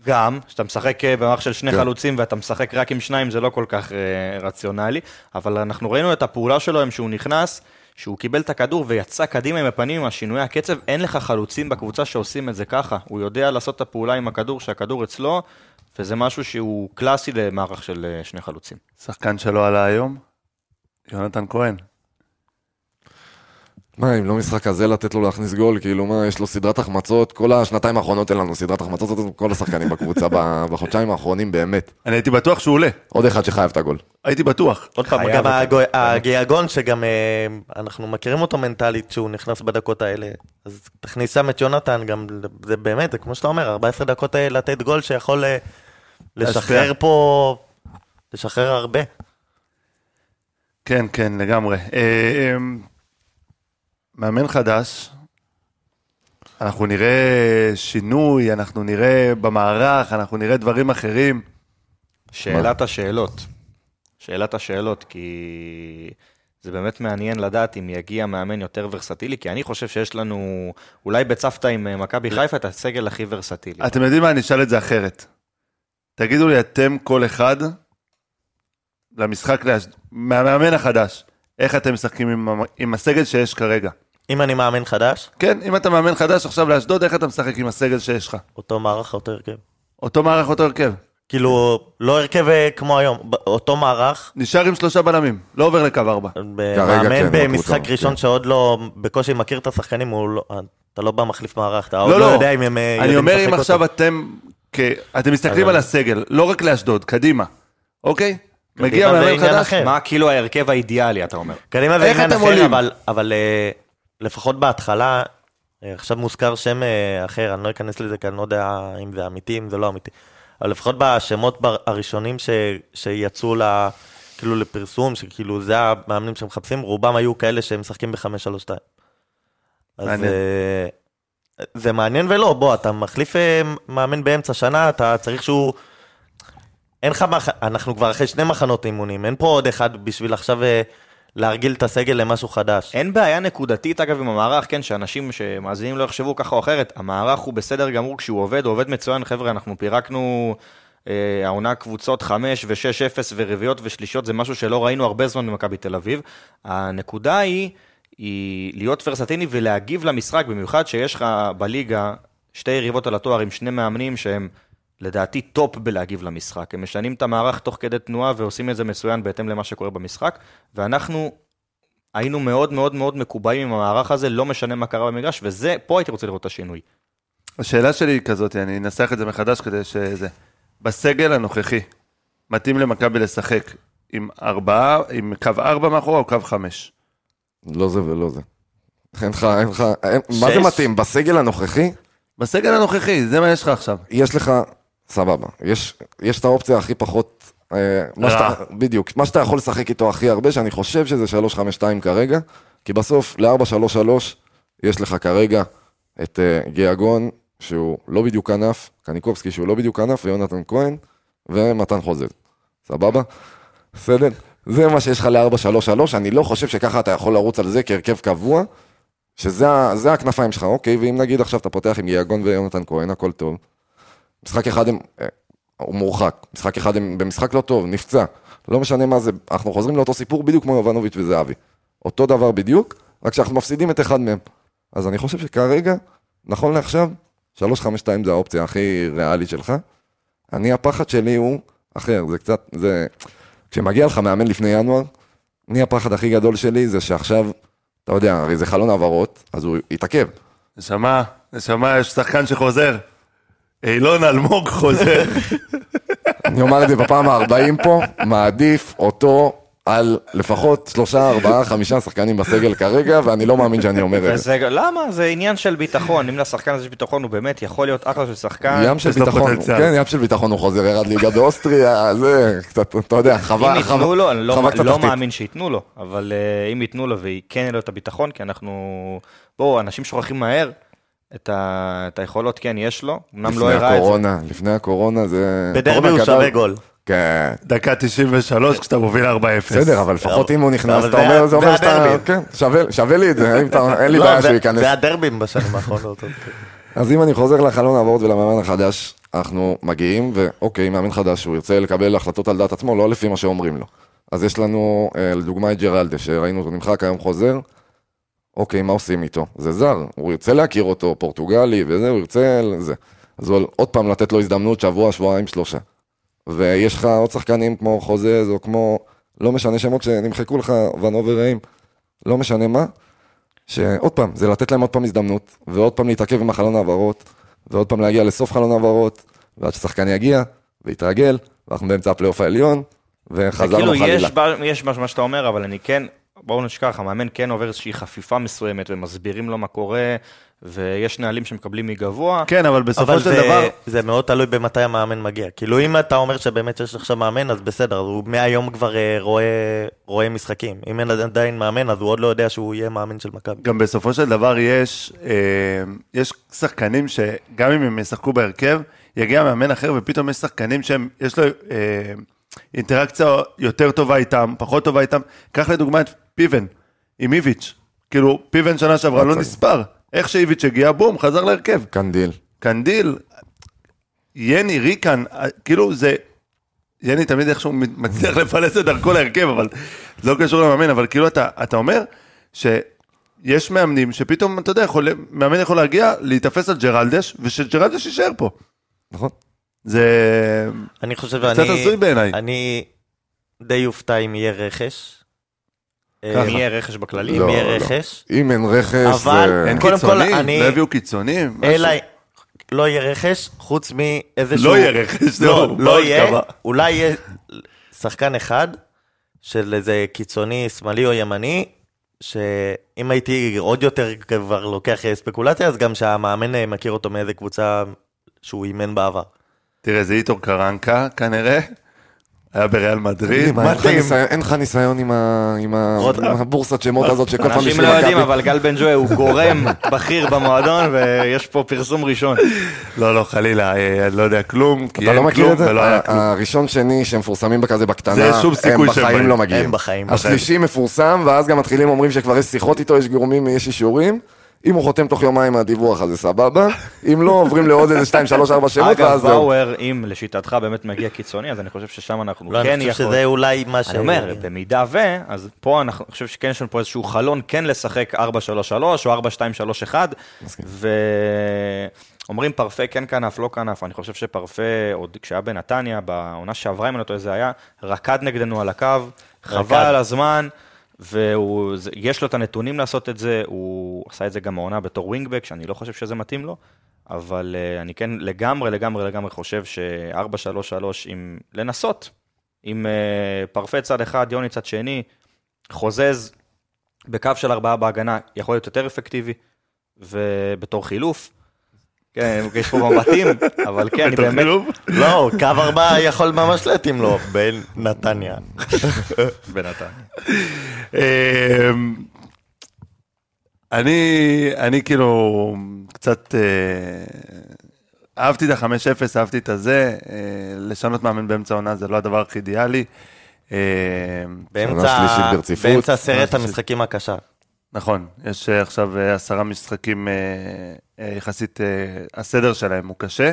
Speaker 6: גם, כשאתה משחק אה, במערך של שני
Speaker 5: כן.
Speaker 6: חלוצים ואתה משחק רק עם שניים, זה לא כל כך אה, רציונלי, אבל אנחנו ראינו את הפעולה שלו היום שהוא נכנס, שהוא קיבל את הכדור ויצא קדימה עם הפנים עם השינוי הקצב, אין לך חלוצים בקבוצה שעושים את זה ככה, הוא יודע לעשות את הפעולה עם הכדור, שהכדור אצלו, וזה משהו שהוא קלאסי למערך של אה, שני חלוצים.
Speaker 1: שחקן שלא עלה היום? יונתן כהן.
Speaker 5: מה, אם לא משחק כזה לתת לו להכניס גול, כאילו מה, יש לו סדרת החמצות, כל השנתיים האחרונות אין לנו סדרת החמצות, זאת כל השחקנים בקבוצה בחודשיים האחרונים, באמת.
Speaker 1: אני הייתי בטוח שהוא עולה.
Speaker 5: עוד אחד שחייב את הגול.
Speaker 1: הייתי בטוח.
Speaker 4: עוד פעם, גם הגיאגון, שגם אה, אנחנו מכירים אותו מנטלית, שהוא נכנס בדקות האלה, אז תכניס שם את יונתן, גם זה באמת, זה כמו שאתה אומר, 14 דקות אה, לתת גול שיכול אה, לשחרר. פה, לשחרר הרבה.
Speaker 1: כן, כן, לגמרי. מאמן חדש, אנחנו נראה שינוי, אנחנו נראה במערך, אנחנו נראה דברים אחרים.
Speaker 6: שאלת השאלות. שאלת השאלות, כי זה באמת מעניין לדעת אם יגיע מאמן יותר ורסטילי, כי אני חושב שיש לנו, אולי בצוותא עם אה, מכבי חיפה, את הסגל הכי ורסטילי.
Speaker 1: אתם יודעים מה, אני אשאל את זה אחרת. תגידו לי, אתם כל אחד, למשחק, מהמאמן החדש, איך אתם משחקים עם, עם הסגל שיש כרגע?
Speaker 4: אם אני מאמן חדש,
Speaker 1: כן, אם אתה מאמן חדש עכשיו לאשדוד, איך אתה משחק עם הסגל שיש לך?
Speaker 4: אותו מערך, אותו הרכב.
Speaker 1: אותו מערך, אותו הרכב.
Speaker 4: כאילו, לא הרכב אה, כמו היום, אותו מערך,
Speaker 1: נשאר עם שלושה בלמים, לא עובר לקו ארבע.
Speaker 4: מאמן
Speaker 5: כן,
Speaker 4: במשחק ראשון
Speaker 5: כן.
Speaker 4: שעוד לא, בקושי מכיר את השחקנים, הוא לא, אתה לא בא מחליף מערך, אתה עוד
Speaker 1: לא,
Speaker 4: לא
Speaker 1: לא,
Speaker 4: יודע אם הם אה,
Speaker 1: אני
Speaker 4: יודעים
Speaker 1: אומר
Speaker 4: לשחק
Speaker 1: אם
Speaker 4: אותו.
Speaker 1: עכשיו אתם, כ- אתם מסתכלים על הסגל, לא רק לאשדוד, קדימה, אוקיי? מגיע מאמן חדש.
Speaker 6: מה כאילו ההרכב האידיאלי, אתה אומר?
Speaker 4: קדימה זה עניין אחר? אבל, אבל אה, לפחות בהתחלה, אה, עכשיו מוזכר שם אה, אחר, אני לא אכנס לזה כי אני לא יודע אם זה אמיתי, אם זה לא אמיתי, אבל לפחות בשמות הראשונים ש, שיצאו ל, כאילו לפרסום, שכאילו זה המאמנים שמחפשים, רובם היו כאלה שהם משחקים ב-5-3-2. אז
Speaker 1: מעניין.
Speaker 4: זה מעניין ולא, בוא, אתה מחליף מאמן באמצע שנה, אתה צריך שהוא... אין לך, מח... אנחנו כבר אחרי שני מחנות אימונים, אין פה עוד אחד בשביל עכשיו אה, להרגיל את הסגל למשהו חדש.
Speaker 6: אין בעיה נקודתית, אגב, עם המערך, כן, שאנשים שמאזינים לא יחשבו ככה או אחרת, המערך הוא בסדר גמור כשהוא עובד, הוא עובד מצוין, חבר'ה, אנחנו פירקנו אה, העונה קבוצות 5 ו-6-0 ורביעיות ושלישיות, זה משהו שלא ראינו הרבה זמן במכבי תל אביב. הנקודה היא, היא להיות ורסטילי ולהגיב למשחק, במיוחד שיש לך בליגה שתי יריבות על התואר עם שני מאמנים שהם... לדעתי טופ בלהגיב למשחק. הם משנים את המערך תוך כדי תנועה ועושים את זה מצוין בהתאם למה שקורה במשחק, ואנחנו היינו מאוד מאוד מאוד מקובעים עם המערך הזה, לא משנה מה קרה במגרש, וזה, פה הייתי רוצה לראות את השינוי.
Speaker 1: השאלה שלי היא כזאת, אני אנסח את זה מחדש כדי שזה... בסגל הנוכחי, מתאים למכבי לשחק עם ארבעה, עם קו ארבע מאחורה או קו חמש?
Speaker 5: לא זה ולא זה. אין לך, אין לך, מה זה? מתאים? בסגל הנוכחי,
Speaker 1: בסגל הנוכחי, זה מה יש לך עכשיו.
Speaker 5: יש לך, סבבה, יש, יש את האופציה הכי פחות, אה, מה. שאתה, בדיוק, מה שאתה יכול לשחק איתו הכי הרבה, שאני חושב שזה 3-5-2 כרגע, כי בסוף ל-4-3-3 יש לך כרגע את אה, גיאגון, שהוא לא בדיוק כנף, קניקובסקי שהוא לא בדיוק כנף, ויונתן כהן, ומתן חוזז, סבבה? בסדר? זה מה שיש לך ל-4-3-3, אני לא חושב שככה אתה יכול לרוץ על זה כהרכב קבוע, שזה הכנפיים שלך, אוקיי, ואם נגיד עכשיו אתה פותח עם יגון ויונתן כהן, הכל טוב. משחק אחד הם, אה, הוא מורחק, משחק אחד הם במשחק לא טוב, נפצע, לא משנה מה זה, אנחנו חוזרים לאותו סיפור בדיוק כמו יובנוביץ' וזהבי. אותו דבר בדיוק, רק שאנחנו מפסידים את אחד מהם. אז אני חושב שכרגע, נכון לעכשיו, 352 זה האופציה הכי ריאלית שלך. אני, הפחד שלי הוא אחר, זה קצת, זה... כשמגיע לך מאמן לפני ינואר, אני הפחד הכי גדול שלי זה שעכשיו, אתה יודע, הרי זה חלון העברות, אז הוא יתעכב.
Speaker 1: נשמה, נשמה, יש שחקן שחוזר. אילון אלמוג חוזר.
Speaker 5: אני אומר את זה בפעם ה-40 פה, מעדיף אותו על לפחות שלושה, ארבעה, חמישה שחקנים בסגל כרגע, ואני לא מאמין שאני אומר את זה.
Speaker 6: למה? זה עניין של ביטחון. אם לשחקן הזה יש ביטחון, הוא באמת יכול להיות אחלה של שחקן.
Speaker 5: ים של ביטחון. כן, ים של ביטחון הוא חוזר, ירד ליגה באוסטריה, זה קצת, אתה יודע, חווה,
Speaker 6: אם ייתנו לו, אני לא, לא. מאמין שייתנו לו, אבל uh, אם ייתנו לו וכן יהיה לו את הביטחון, כי אנחנו... בואו, אנשים שוכחים מהר את, ה... את היכולות, כן, יש לו, אמנם לא
Speaker 5: לפני
Speaker 6: הראה את זה.
Speaker 5: הקורונה, לפני הקורונה זה...
Speaker 4: בדרבי הוא. שווה גול.
Speaker 5: כן,
Speaker 1: דקה 93 כשאתה מוביל 4-0.
Speaker 5: בסדר, אבל לפחות אם הוא נכנס, אתה אומר, זה אומר
Speaker 4: זה
Speaker 5: שאתה... כן, שווה- לי את זה, אין לי
Speaker 4: לא,
Speaker 5: בעיה שהוא ייכנס.
Speaker 4: זה הדרבים בשנים האחרונות.
Speaker 5: אז אם אני חוזר לחלון העברות ולמאמן החדש, אנחנו מגיעים, ואוקיי, מאמן חדש, הוא ירצה לקבל החלטות על דעת עצמו, לא לפי מה שאומרים לו. אז יש לנו, אה, לדוגמה, את ג'רלדה, שראינו אותו נמחק, היום חוזר. אוקיי, מה עושים איתו? זה זר, הוא ירצה להכיר אותו, פורטוגלי וזה, הוא ירצה זה. אז הוא עוד פעם לתת לו הזדמנות, שבוע, שבועיים, שלושה. ויש לך עוד שחקנים כמו חוזז, או כמו, לא משנה שמות שנמחקו לך, ונובר רעים, לא משנה מה, שעוד פעם, זה לתת להם עוד פעם הזדמנות, ועוד פעם להתעכב עם החלון העברות, ועוד פעם להגיע לסוף חלון העברות, ועד ששחקן יגיע, ויתרגל, ואנחנו באמצע הפלייאוף העליון, וחזרנו
Speaker 6: כאילו
Speaker 5: חלילה.
Speaker 6: יש, ב- יש מה שאתה אומר, אבל אני כן, בואו נשכח, המאמן כן עובר איזושהי חפיפה מסוימת, ומסבירים לו מה קורה, ויש נהלים שמקבלים מגבוה.
Speaker 1: כן, אבל בסופו
Speaker 4: אבל
Speaker 1: של
Speaker 4: זה,
Speaker 1: דבר...
Speaker 4: זה מאוד תלוי במתי המאמן מגיע. כאילו אם אתה אומר שבאמת יש עכשיו מאמן, אז בסדר, אז הוא מהיום כבר אה, רואה, רואה משחקים. אם אין עדיין מאמן, אז הוא עוד לא יודע שהוא יהיה מאמן של מכבי.
Speaker 1: גם בסופו של דבר יש, אה, יש שחקנים שגם אם הם ישחקו בהרכב, יגיע מאמן אחר ופתאום יש שחקנים שהם, יש לו אה, אינטראקציה יותר טובה איתם, פחות טובה איתם. קח לדוגמה את פיבן, עם איביץ'. כאילו, פיבן שנה שעברה לא. נספר. איך שאיביץ' הגיע, בום, חזר להרכב.
Speaker 5: קנדיל.
Speaker 1: קנדיל, יני, ריקן, אה, כאילו זה... יני תמיד איכשהו מצליח לפלס את דרכו להרכב, אבל זה לא קשור למאמן, אבל כאילו אתה, אתה אומר שיש מאמנים שפתאום, אתה יודע, יכול, מאמן יכול להגיע, להיתפס על ג'רלדש, ושג'רלדש יישאר פה.
Speaker 5: נכון?
Speaker 1: זה...
Speaker 4: אני חושב,
Speaker 1: קצת
Speaker 4: אני,
Speaker 1: הזוי בעיניי.
Speaker 4: אני די אופתע אם יהיה רכש.
Speaker 6: אם
Speaker 4: אה,
Speaker 6: יהיה רכש בכללי.
Speaker 5: לא,
Speaker 4: אם יהיה
Speaker 5: לא.
Speaker 4: רכש.
Speaker 5: אם אין רכש,
Speaker 4: אבל
Speaker 5: זה...
Speaker 1: אין
Speaker 4: קודם כל,
Speaker 1: קיצונים,
Speaker 4: אני-
Speaker 1: לא הביאו קיצונים. משהו.
Speaker 4: אלא לא יהיה רכש, חוץ מאיזשהו...
Speaker 1: לא יהיה רכש,
Speaker 4: לא,
Speaker 1: זהו,
Speaker 4: לא
Speaker 1: ברוך
Speaker 4: יהיה. אולי יהיה שחקן אחד של איזה קיצוני שמאלי או ימני, שאם הייתי עוד יותר כבר לוקח ספקולציה, אז גם שהמאמן אה, מכיר אותו מאיזה קבוצה שהוא אימן בעבר.
Speaker 1: תראה, זה איטור קרנקה כנראה, היה בריאל מדריד.
Speaker 4: מתאים.
Speaker 5: אין לך ניסיון עם הבורסת שמות הזאת שכל פעם
Speaker 6: אנשים לא יודעים. אבל גל בן ג'וי הוא גורם בכיר במועדון, ויש פה פרסום ראשון.
Speaker 1: לא, לא, חלילה, אה, אני לא יודע כלום, כי
Speaker 5: אתה לא
Speaker 1: אין
Speaker 5: מכיר
Speaker 1: כלום
Speaker 5: את זה?
Speaker 1: ולא היה כלום.
Speaker 5: הראשון, שני, שמפורסמים בכזה בקטנה,
Speaker 1: סיכוי
Speaker 5: הם בחיים. לא מגיעים.
Speaker 4: הם בחיים.
Speaker 5: השלישי מפורסם, ואז גם מתחילים אומרים שכבר יש שיחות איתו, יש גורמים, יש אישורים. אם הוא חותם תוך יומיים מהדיווח, אז זה סבבה. אם לא, עוברים לעוד איזה 2, 3, 4 שמות,
Speaker 6: אגב,
Speaker 5: ואז זהו.
Speaker 6: באואר, אם לשיטתך באמת מגיע קיצוני, אז אני חושב ששם אנחנו
Speaker 4: לא,
Speaker 6: כן
Speaker 4: אני חושב
Speaker 6: יכול...
Speaker 4: שזה אולי מה ש...
Speaker 6: אני אומר, במידה ו, אז פה אנחנו- אני חושב שכן יש לנו פה איזשהו חלון כן לשחק 4-3-3 או 4-2-3-1, ואומרים פרפה כן כנף, לא כנף, אני חושב שפרפה, עוד כשהיה בנתניה, בעונה שעברה, אם אני לא טועה, זה היה, רקד נגדנו על הקו, חבל על הזמן. ויש לו את הנתונים לעשות את זה, הוא עשה את זה גם העונה בתור ווינגבק, שאני לא חושב שזה מתאים לו, אבל uh, אני כן לגמרי, לגמרי, לגמרי חושב ש-4-3-3 עם לנסות, עם uh, פרפה צד אחד, יוני צד שני, חוזז בקו של ארבעה בהגנה, יכול להיות יותר אפקטיבי, ובתור חילוף. כן, יש פה מבטים, אבל כן, אני באמת...
Speaker 4: לא, קו ארבע יכול ממש להתאים לו, בנתניה.
Speaker 6: בנתניה.
Speaker 1: אמ, אני, אני כאילו קצת אה, אהבתי את ה-5-0, אהבתי את הזה, אה, לשנות מאמן באמצע העונה זה לא הדבר הכי אידיאלי. אה,
Speaker 4: באמצע, סרט. המשחקים הקשה.
Speaker 1: נכון, יש אה, עכשיו אה, עשרה משחקים אה, יחסית, הסדר שלהם הוא קשה.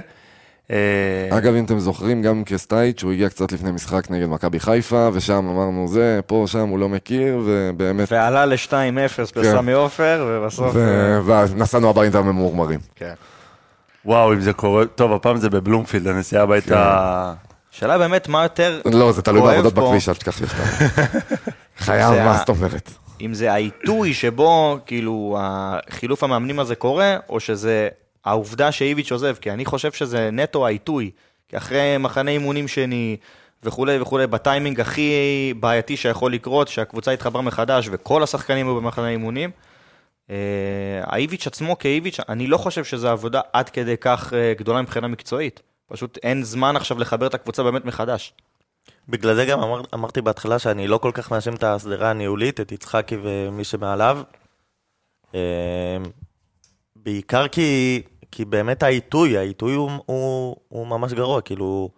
Speaker 5: אגב, אם אתם זוכרים, גם קרסטייץ', הוא הגיע קצת לפני משחק נגד מכבי חיפה, ושם אמרנו זה, פה, שם הוא לא מכיר, ובאמת,
Speaker 6: ועלה ל-2-0 בסמי עופר, ובסוף...
Speaker 5: ו- ונסענו הביתה ממורמרים.
Speaker 6: כן.
Speaker 1: וואו, אם זה קורה, טוב, הפעם זה בבלומפילד, הנסיעה הביתה...
Speaker 6: השאלה באמת מה יותר
Speaker 5: לא, זה תלוי בעבודות. בכביש, אל תשכח שאתה... חייב, מה זאת אומרת?
Speaker 6: אם זה העיתוי שבו כאילו החילוף המאמנים הזה קורה, או שזה העובדה שאיביץ' עוזב, כי אני חושב שזה נטו העיתוי, כי אחרי מחנה אימונים שני וכולי וכולי, בטיימינג הכי בעייתי שיכול לקרות, שהקבוצה התחברה מחדש וכל השחקנים היו במחנה אימונים, אה, האיביץ' עצמו כאיביץ', אני לא חושב שזו עבודה עד כדי כך אה, גדולה מבחינה מקצועית. פשוט אין זמן עכשיו לחבר את הקבוצה באמת מחדש.
Speaker 4: בגלל זה גם אמר, אמרתי בהתחלה שאני לא כל כך מאשים את השדרה הניהולית, את יצחקי ומי שמעליו. אה, בעיקר כי, כי באמת העיתוי, העיתוי הוא, הוא, הוא ממש גרוע, כאילו,